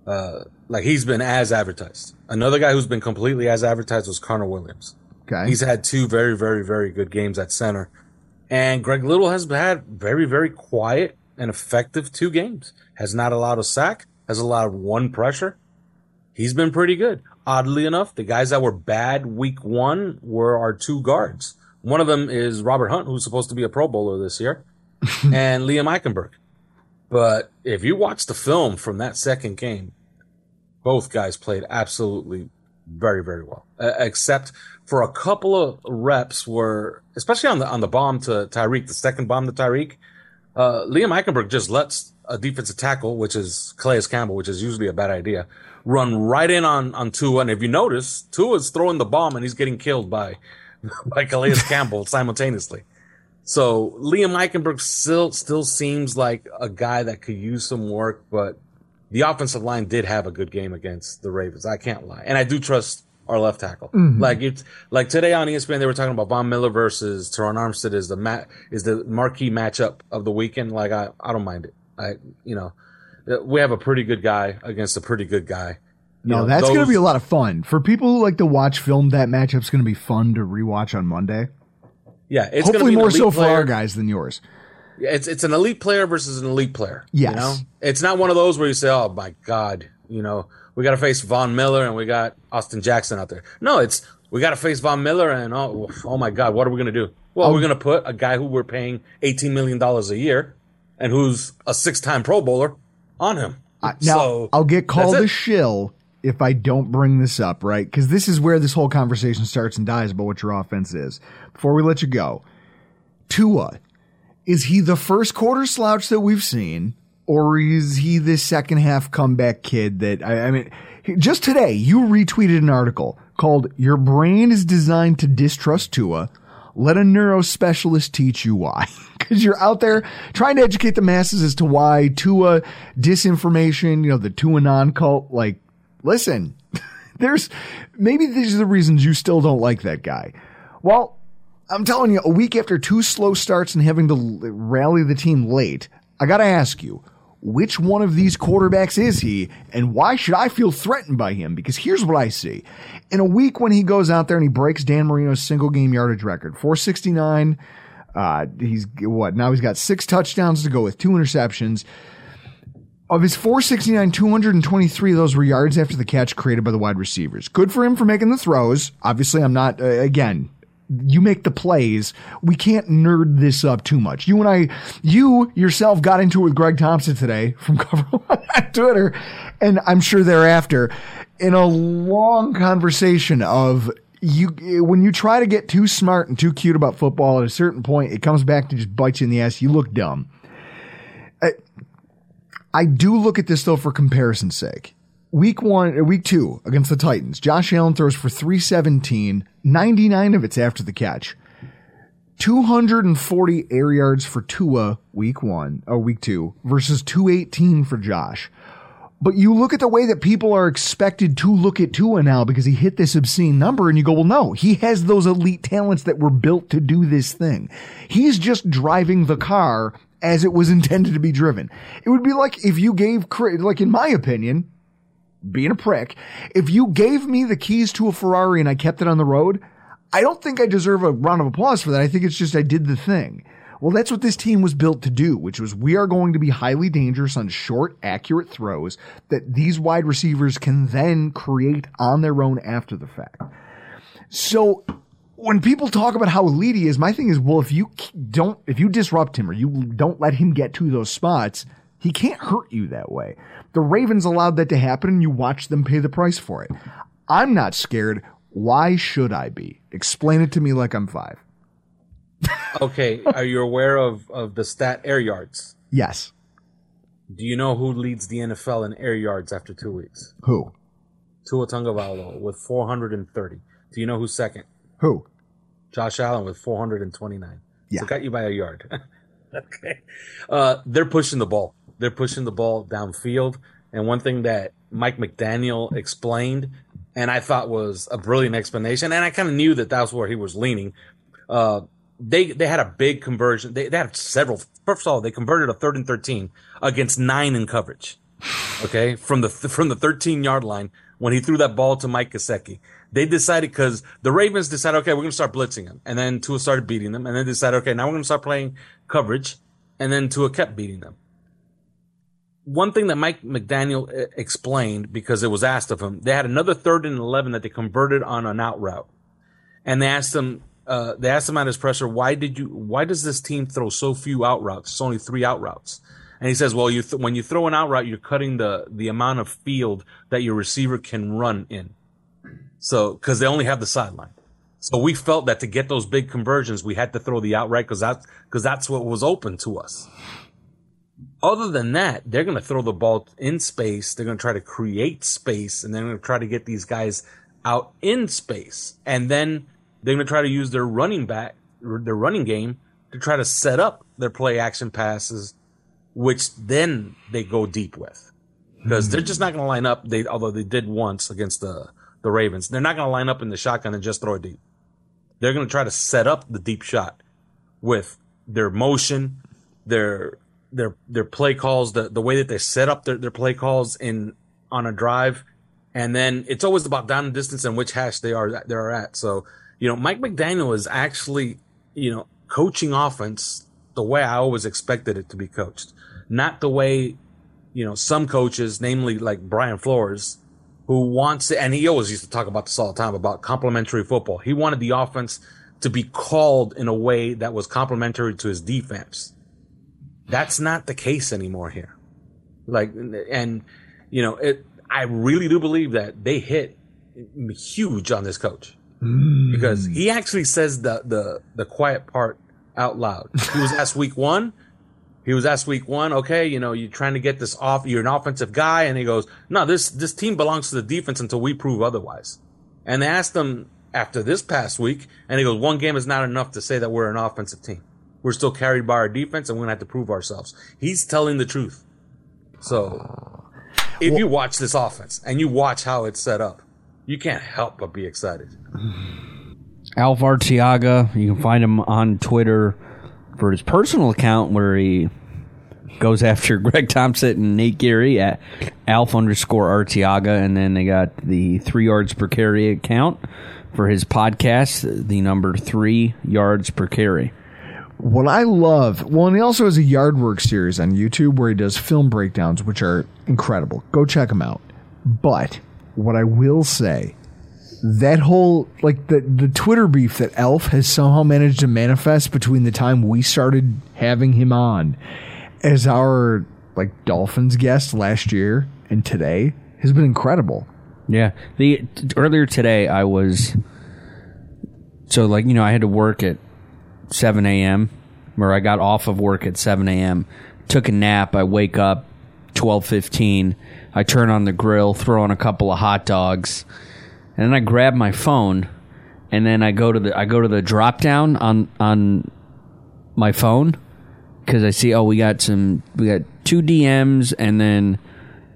Uh, like he's been as advertised. Another guy who's been completely as advertised was Connor Williams. Okay. He's had two very, very, very good games at center. And Greg Little has had very, very quiet and effective two games. Has not allowed a sack, has allowed one pressure. he's been pretty good. Oddly enough, the guys that were bad week one were our two guards. One of them is Robert Hunt, who's supposed to be a Pro Bowler this year, and Liam Eichenberg. But if you watch the film from that second game, both guys played absolutely very, very well, uh, except for a couple of reps where, especially on the on the bomb to Tyreek, the second bomb to Tyreek, uh, Liam Eichenberg just lets a defensive tackle, which is Calais Campbell, which is usually a bad idea, run right in on on Tua. And if you notice, Tua's throwing the bomb and he's getting killed by by Calais Campbell simultaneously. So Liam Eichenberg still still seems like a guy that could use some work, but the offensive line did have a good game against the Ravens. I can't lie, and I do trust our left tackle. Mhm. Like it's like today on ESPN, they were talking about Von Miller versus Terron Armstead is the mat is the marquee matchup of the weekend. Like I, I don't mind it. I, you know, we have a pretty good guy against a pretty good guy. No, know, that's going to be a lot of fun for people who like to watch film. That matchup's going to be fun to rewatch on Monday. Yeah, it's hopefully be more so for our guys than yours. Yeah, It's it's an elite player versus an elite player. Yes. You know? It's not one of those where you say, Oh my God, you know, we gotta face Von Miller and we got Austin Jackson out there. No, it's we gotta face Von Miller and oh oh my God, what are we gonna do? Well, Oh. we're gonna put a guy who we're paying eighteen million dollars a year and who's a six time pro bowler on him. Uh, now so I'll get called a shill if I don't bring this up, right? Because this is where this whole conversation starts and dies about what your offense is. Before we let you go, Tua, is he the first quarter slouch that we've seen, or is he the second half comeback kid that I, I mean? Just today, you retweeted an article called "Your Brain is Designed to Distrust Tua." Let a neurospecialist teach you why. Because you're out there trying to educate the masses as to why Tua disinformation, you know, the Tua non cult, like, listen, there's maybe these are the reasons you still don't like that guy. Well, I'm telling you, a week after two slow starts and having to rally the team late, I got to ask you, which one of these quarterbacks is he, and why should I feel threatened by him? Because here's what I see. In a week when he goes out there and he breaks Dan Marino's single game yardage record, 469, uh, he's what? Now he's got six touchdowns to go with two interceptions. Of his 469, 223 of those were yards after the catch created by the wide receivers. Good for him for making the throws. Obviously, I'm not, uh, again, you make the plays. We can't nerd this up too much. You and I, you yourself got into it with Greg Thompson today from Cover One on Twitter, and I'm sure thereafter, in a long conversation of you, when you try to get too smart and too cute about football at a certain point, it comes back to just bite you in the ass. You look dumb. I do look at this though for comparison's sake. Week one, uh, week two against the Titans, Josh Allen throws for 317, 99 of it's after the catch. 240 air yards for Tua week one, or week two, versus 218 for Josh. But you look at the way that people are expected to look at Tua now because he hit this obscene number and you go, well, no, he has those elite talents that were built to do this thing. He's just driving the car as it was intended to be driven. It would be like if you gave, like in my opinion, being a prick, if you gave me the keys to a Ferrari and I kept it on the road, I don't think I deserve a round of applause for that. I think it's just I did the thing. Well, that's what this team was built to do, which was we are going to be highly dangerous on short, accurate throws that these wide receivers can then create on their own after the fact. So when people talk about how elite he is, my thing is, well, if you don't, if you disrupt him or you don't let him get to those spots, he can't hurt you that way. The Ravens allowed that to happen and you watch them pay the price for it. I'm not scared. Why should I be? Explain it to me like I'm five. Okay, are you aware of, of the stat air yards? Yes. Do you know who leads the NFL in air yards after two weeks? Who? Tua Tagovailoa with 430. Do you know who's second? Who? Josh Allen with 429. Yeah. So got you by a yard. okay. Uh, they're pushing the ball. They're pushing the ball downfield. And one thing that Mike McDaniel explained, and I thought was a brilliant explanation, and I kind of knew that that's where he was leaning. Uh, they they had a big conversion. They, they had several. First of all, they converted a third and thirteen against nine in coverage. Okay, from the from the thirteen yard line when he threw that ball to Mike Gesicki. They decided because the Ravens decided, okay, we're going to start blitzing them. and then Tua started beating them, and then decided, okay, now we're going to start playing coverage, and then Tua kept beating them. one thing that Mike McDaniel uh, explained because it was asked of him, they had another third and eleven that they converted on an out route, and they asked him, uh, they asked him at his presser, why did you, why does this team throw so few out routes? It's only three out routes. And he says, well, you th- when you throw an out route, you're cutting the the amount of field that your receiver can run in. So, because they only have the sideline. So we felt that to get those big conversions, we had to throw the outright because that's because that's what was open to us. Other than that, they're going to throw the ball in space. They're going to try to create space, and they're going to try to get these guys out in space, and then they're going to try to use their running back, their running game, to try to set up their play action passes, which then they go deep with, because they're hmm. just not going to line up. They although they did once against the the Ravens, they're not going to line up in the shotgun and just throw it deep. They're going to try to set up the deep shot with their motion, their their their play calls, the the way that they set up their, their play calls in on a drive, and then it's always about down and distance and which hash they are they are at. So you know, Mike McDaniel is actually you know coaching offense the way I always expected it to be coached, not the way you know some coaches, namely like Brian Flores, who wants it, and he always used to talk about this all the time about complementary football. He wanted the offense to be called in a way that was complementary to his defense. That's not the case anymore here. Like, and you know, it. I really do believe that they hit huge on this coach mm. because he actually says the the the quiet part out loud. He was asked week one. He was asked week one, okay, you know, you're trying to get this off. You're an offensive guy, and he goes, no, this this team belongs to the defense until we prove otherwise. And they asked him after this past week, and he goes, one game is not enough to say that we're an offensive team. We're still carried by our defense, and we're gonna have to prove ourselves. He's telling the truth. So, if you watch this offense and you watch how it's set up, you can't help but be excited. Alf Arteaga, you can find him on Twitter for his personal account where he goes after Greg Thompson and Nate Geary at Alf underscore Arteaga, and then they got the three yards per carry account for his podcast, the number three yards per carry. What I love, well, and he also has a yard work series on YouTube where he does film breakdowns, which are incredible. Go check him out. But what I will say, that whole like the the Twitter beef that Alf has somehow managed to manifest between the time we started having him on as our like Dolphins guest last year and today has been incredible. Yeah. The t- earlier today I was so like you know I had to work at seven a.m. where I got off of work at seven a.m. Took a nap. I wake up twelve fifteen. I turn on the grill, throw on a couple of hot dogs, and then I grab my phone, and then I go to the I go to the drop down on on my phone because I see oh we got some we got two DMs and then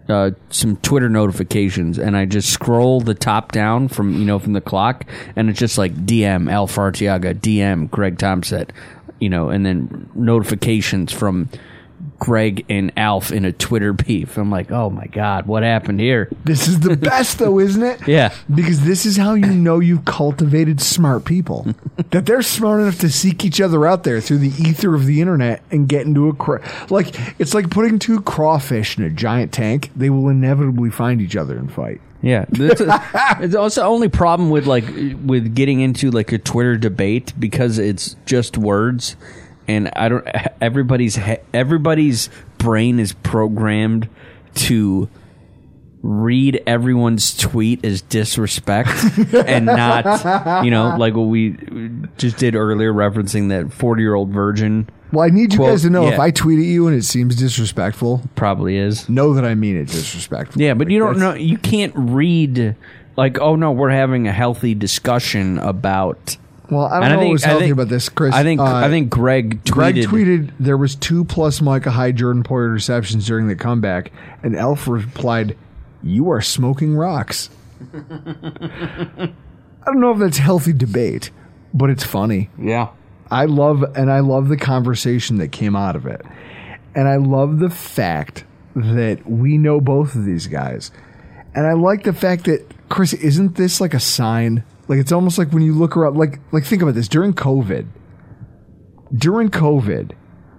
uh, some Twitter notifications, and I just scroll the top down from you know from the clock, and it's just like DM Alf Arteaga, DM Greg Thompson, you know, and then notifications from Greg and Alf in a Twitter beef. I'm like, oh my god, what happened here? This is the best, though, isn't it? Yeah. Because this is how you know you've cultivated smart people. that they're smart enough to seek each other out there through the ether of the internet and get into a cra- like it's like putting two crawfish in a giant tank. They will inevitably find each other and fight. Yeah, it's, it's also the only problem with like with getting into like a Twitter debate because it's just words, and I don't. Everybody's everybody's brain is programmed to read everyone's tweet as disrespect and not you know like what we just did earlier referencing that 40 year old virgin Well, I need you Quote, guys to know if. I tweet at you and it seems disrespectful, probably is know that I mean it disrespectful. Yeah, but you don't know. You can't read like, oh no, we're having a healthy discussion about. Well, I don't And know what was I healthy think- about this, Chris. I think Uh, I think Greg tweeted. Greg tweeted there was two plus Micah Hyde Jordan Poyer receptions during the comeback, and Alf replied, "You are smoking rocks." I don't know if that's healthy debate, but it's funny. Yeah, I love and I love the conversation that came out of it. And I love the fact that we know both of these guys. And I like the fact that Chris isn't this like a sign? Like it's almost like when you look around like like think about this during COVID. During COVID,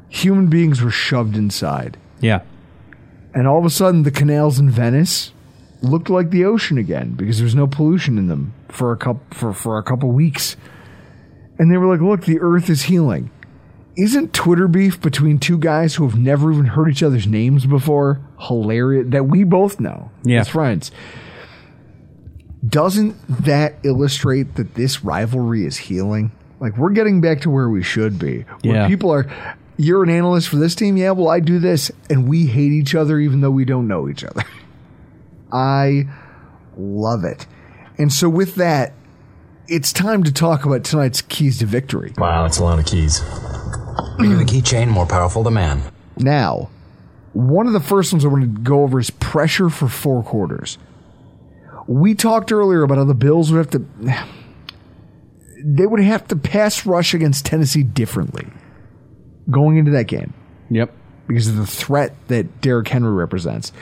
human beings were shoved inside. yeah, And all of a sudden, the canals in Venice looked like the ocean again because there's no pollution in them for a couple for, for a couple weeks. And they were like, "Look, the Earth is healing." Isn't Twitter beef between two guys who have never even heard each other's names before hilarious? That we both know Yeah. as friends. Doesn't that illustrate that this rivalry is healing? Like we're getting back to where we should be. Where Yeah. people are you're an analyst for this team, yeah, well I do this and we hate each other even though we don't know each other. I love it. And so with that, it's time to talk about tonight's keys to victory. Wow, that's a lot of keys. Bigger the keychain, more powerful the man. Now, one of the first ones I want to go over is pressure for four quarters. We talked earlier about how the Bills would have to they would have to pass rush against Tennessee differently going into that game Yep. because of the threat that Derrick Henry represents.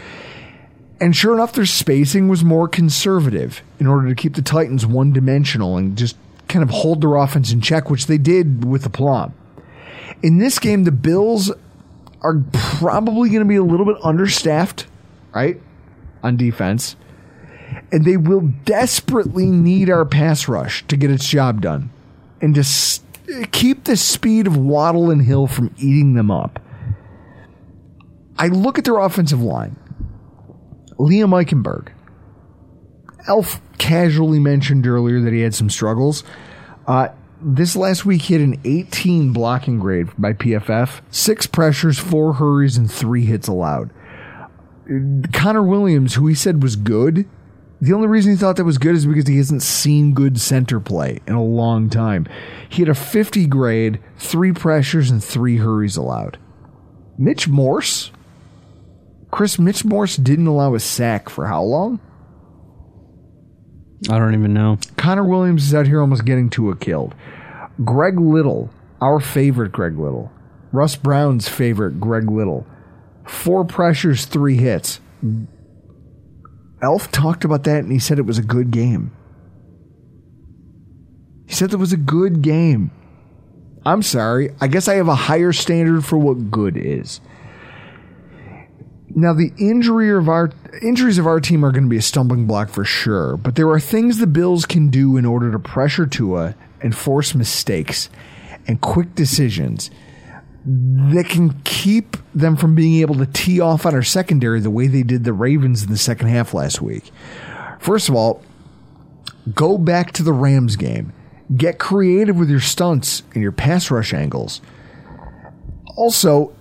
And sure enough, their spacing was more conservative in order to keep the Titans one dimensional and just kind of hold their offense in check, which they did with aplomb. In this game, the Bills are probably going to be a little bit understaffed, right, on defense. And they will desperately need our pass rush to get its job done and to s- keep the speed of Waddle and Hill from eating them up. I look at their offensive line. Liam Eichenberg. Alf casually mentioned earlier that he had some struggles. Uh, this last week, had an 18 blocking grade by PFF, six pressures, four hurries, and three hits allowed. Connor Williams, who he said was good, the only reason he thought that was good is because he hasn't seen good center play in a long time. He had a 50 grade, three pressures, and three hurries allowed. Mitch Morse, Chris Mitch Morse didn't allow a sack for how long? I don't even know. Connor Williams is out here almost getting to a killed. Greg Little, our favorite Greg Little. Russ Brown's favorite Greg Little. Four pressures, three hits. Alf talked about that and he said it was a good game. He said it was a good game. I'm sorry. I guess I have a higher standard for what good is. Now the injury of our injuries of our team are going to be a stumbling block for sure, but there are things the Bills can do in order to pressure Tua and force mistakes and quick decisions that can keep them from being able to tee off on our secondary the way they did the Ravens in the second half last week. First of all, go back to the Rams game. Get creative with your stunts and your pass rush angles. Also,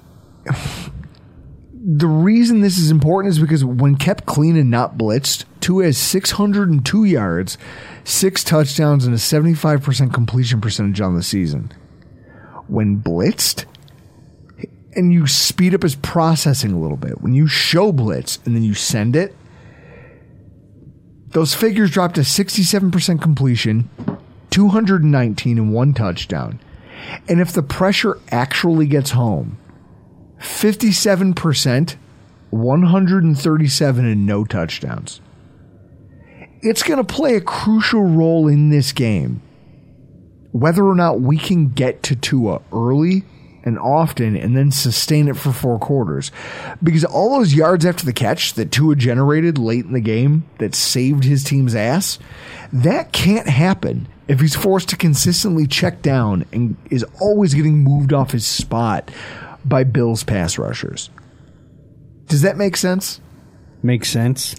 the reason this is important is because when kept clean and not blitzed, Tua has 602 yards, six touchdowns, and a 75% completion percentage on the season. When blitzed, and you speed up his processing a little bit, when you show blitz and then you send it, those figures drop to 67% completion, 219 and one touchdown. And if the pressure actually gets home, 57%, 137 and no touchdowns. It's going to play a crucial role in this game. Whether or not we can get to Tua early and often and then sustain it for four quarters. Because all those yards after the catch that Tua generated late in the game that saved his team's ass, that can't happen if he's forced to consistently check down and is always getting moved off his spot by Bills pass rushers. Does that make sense? Makes sense.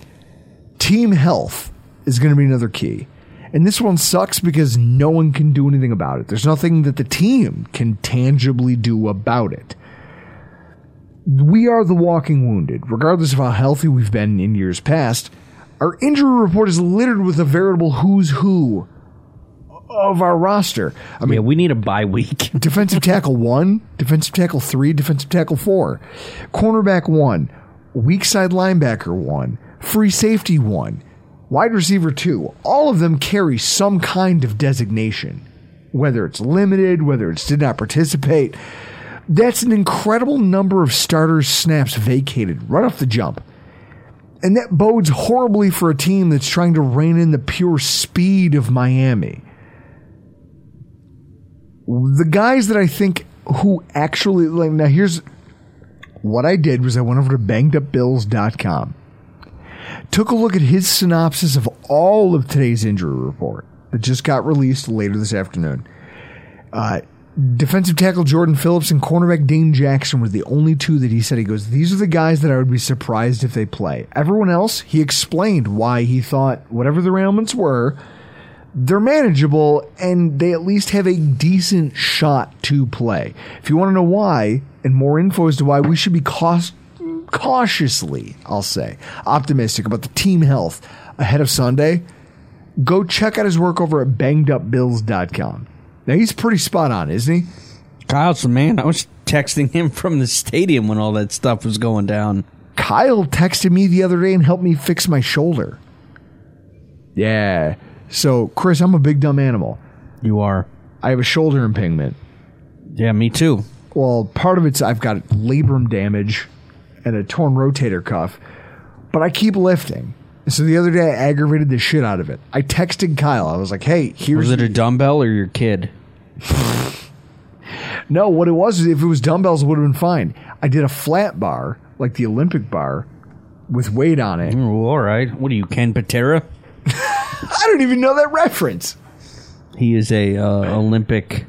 Team health is going to be another key. And this one sucks because no one can do anything about it. There's nothing that the team can tangibly do about it. We are the walking wounded. Regardless of how healthy we've been in years past, our injury report is littered with a veritable who's who of our roster. I mean, yeah, we need a bye week. defensive tackle one, defensive tackle three, defensive tackle four, cornerback one, weak side linebacker one, free safety one, wide receiver two. All of them carry some kind of designation, whether it's limited, whether it's did not participate. That's an incredible number of starters snaps vacated right off the jump. And that bodes horribly for a team that's trying to rein in the pure speed of Miami the guys that I think who actually like now here's what I did was I went over to bangedupbills.com, took a look at his synopsis of all of today's injury report that just got released later this afternoon. Uh, defensive tackle Jordan Phillips and cornerback Dane Jackson were the only two that he said he goes, These are the guys that I would be surprised if they play. Everyone else, he explained why he thought whatever their ailments were, they're manageable and they at least have a decent shot to play. If you want to know why and more info as to why we should be caus- cautiously, I'll say, optimistic about the team health ahead of Sunday, go check out his work over at bangedupbills.com. Now he's pretty spot on, isn't he? Kyle's the man. I was texting him from the stadium when all that stuff was going down. Kyle texted me the other day and helped me fix my shoulder. Yeah. So, Chris, I'm a big dumb animal. You are. I have a shoulder impingement. Yeah, me too. Well, part of it's I've got labrum damage and a torn rotator cuff, but I keep lifting. So the other day I aggravated the shit out of it. I texted Kyle. I was like, "Hey, here's Was it a dumbbell or your kid? No, what it was is if it was dumbbells, it would have been fine. I did a flat bar, like the Olympic bar, with weight on it. All right. What are you, Ken Patera? I don't even know that reference. He is a uh, Olympic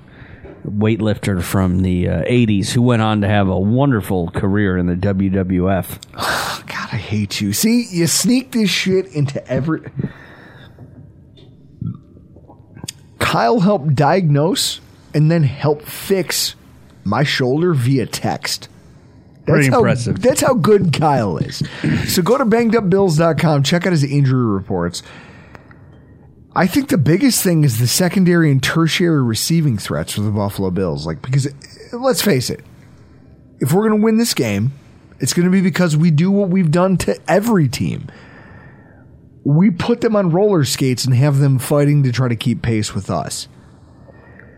weightlifter from the uh, 80s who went on to have a wonderful career in the WWF. God, I hate you. See, you sneak this shit into every. Kyle helped diagnose and then help fix my shoulder via text. Pretty how, impressive. That's how good Kyle is. so go to bangedupbills.com, check out his injury reports. I think the biggest thing is the secondary and tertiary receiving threats for the Buffalo Bills. Like, because let's face it, if we're going to win this game, it's going to be because we do what we've done to every team. We put them on roller skates and have them fighting to try to keep pace with us.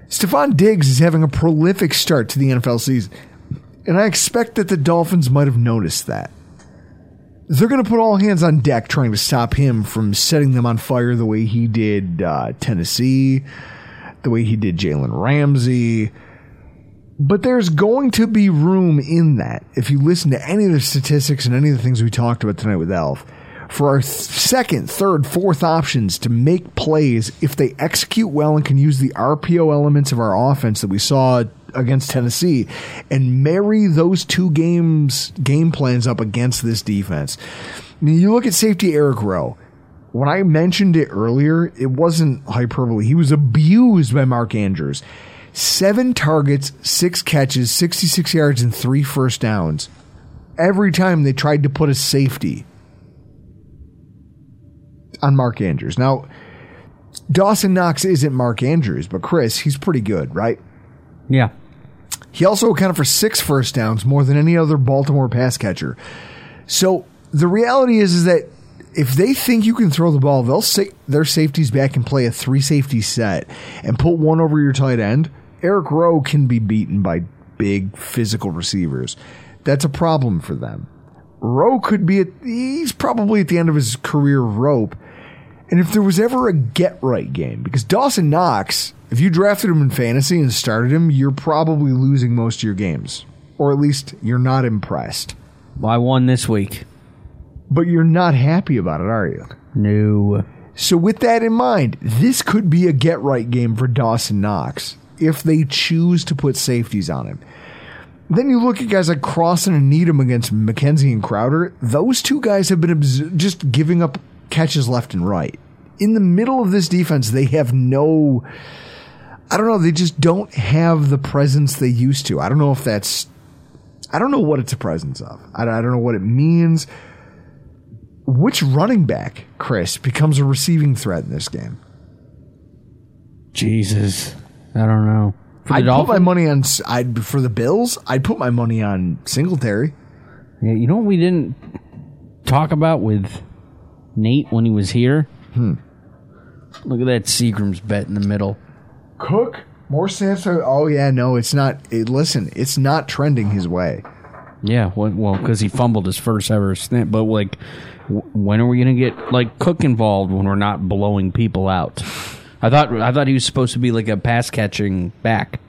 Stefon Diggs is having a prolific start to the NFL season, and I expect that the Dolphins might have noticed that. They're going to put all hands on deck trying to stop him from setting them on fire the way he did uh, Tennessee, the way he did Jalen Ramsey. But there's going to be room in that, if you listen to any of the statistics and any of the things we talked about tonight with Alf, for our second, third, fourth options to make plays if they execute well and can use the RPO elements of our offense that we saw against Tennessee and marry those two games game plans up against this defense. I mean, you look at safety Eric Rowe. When I mentioned it earlier, it wasn't hyperbole. He was abused by Mark Andrews. Seven targets, six catches, 66 yards, and three first downs. Every time they tried to put a safety on Mark Andrews. Now, Dawson Knox isn't Mark Andrews, but Chris, he's pretty good, right? Yeah. He also accounted for six first downs, more than any other Baltimore pass catcher. So the reality is, is that if they think you can throw the ball, they'll say their safeties back and play a three safety set and put one over your tight end. Eric Rowe can be beaten by big physical receivers. That's a problem for them. Rowe could be at, he's probably at the end of his career rope. And if there was ever a get right game, because Dawson Knox, if you drafted him in fantasy and started him, you're probably losing most of your games. Or at least you're not impressed. I won this week. But you're not happy about it, are you? No. So, with that in mind, this could be a get right game for Dawson Knox if they choose to put safeties on him. Then you look at guys like Crossen and Needham against McKenzie and Crowder. Those two guys have been just giving up catches left and right. In the middle of this defense, they have no. I don't know. They just don't have the presence they used to. I don't know if that's. I don't know what it's a presence of. I don't, I don't know what it means. Which running back, Chris, becomes a receiving threat in this game? Jesus. I don't know. For I'd put my money on. I'd for the Bills. I'd put my money on Singletary. Yeah, you know what we didn't talk about with Nate when he was here? Hmm. Look at that Seagram's bet in the middle. Cook more snaps. Oh yeah, no, it's not. It, listen, it's not trending his way. Yeah, well, well, because he fumbled his first ever snap. But like, w- when are we gonna get like Cook involved when we're not blowing people out? I thought I thought he was supposed to be like a pass catching back.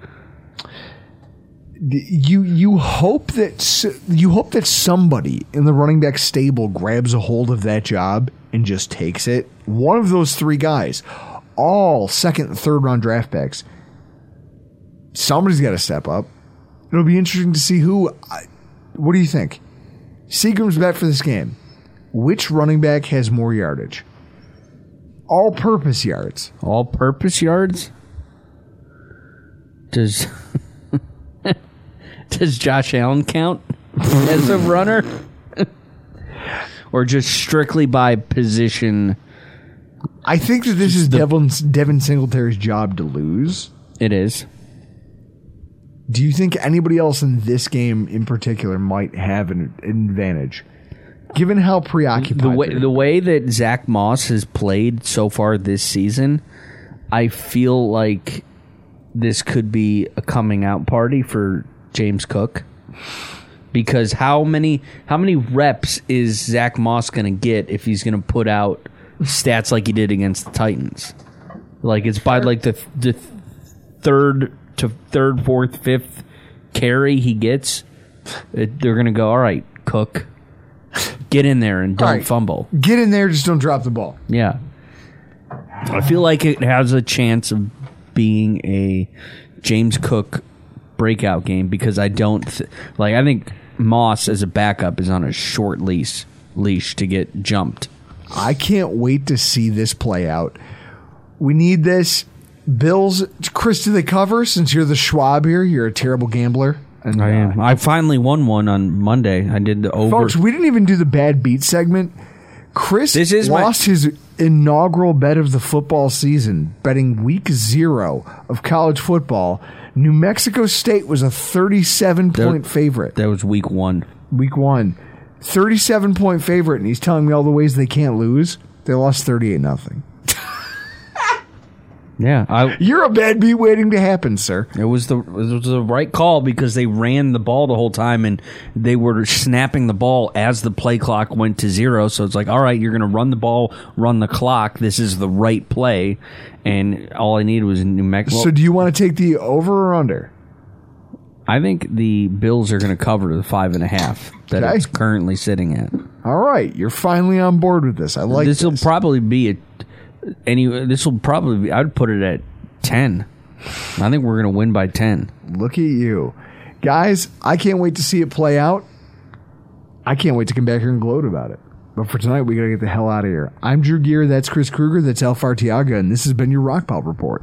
you you hope that you hope that somebody in the running back stable grabs a hold of that job and just takes it. One of those three guys, all second and third round draft picks. Somebody's got to step up. It'll be interesting to see who. I, what do you think? Seagram's bet for this game. Which running back has more yardage? All purpose yards. All purpose yards? Does Does Josh Allen count as a runner? or just strictly by position? I think that this is Devin, Devin Singletary's job to lose. It is. Do you think anybody else in this game in particular might have an, an advantage? Given how preoccupied The way the way that Zach Moss has played so far this season, I feel like this could be a coming out party for James Cook. Because how many how many reps is Zach Moss going to get if he's going to put out stats like he did against the Titans? Like it's by like the the third to third, fourth, fifth carry he gets, it, they're going to go, all right, Cook, get in there and don't right. fumble. Get in there, just don't drop the ball. Yeah. I feel like it has a chance of being a James Cook breakout game because I don't th- like I think Moss as a backup is on a short leash leash to get jumped. I can't wait to see this play out. We need this. Bills, Chris, do they cover? Since you're the Schwab here, you're a terrible gambler. And, I uh, am. I finally won one on Monday. I did the over. Folks, we didn't even do the bad beat segment. Chris This is my- lost his inaugural bet of the football season, betting week zero of college football. New Mexico State was a 37 point favorite. That was week one. Week one. 37 point favorite, and he's telling me all the ways they can't lose. They lost 38 nothing. Yeah, I, You're a bad beat waiting to happen, sir. It was the it was the right call because they ran the ball the whole time and they were snapping the ball as the play clock went to zero. So it's like, all right, you're going to run the ball, run the clock. This is the right play, and all I needed was New Mexico. so do you want to take the over or under? I think the Bills are going to cover the five and a half that Okay. it's currently sitting at. All right, you're finally on board with this. I like this will probably be a any. This will probably be. I'd put it at ten. I think we're going to win by ten. Look at you. Guys, I can't wait to see it play out. I can't wait to come back here and gloat about it. But for tonight, we got to get the hell out of here. I'm Drew Gear. That's Chris Kruger. That's Alf Arteaga. And this has been your Rockpile Report.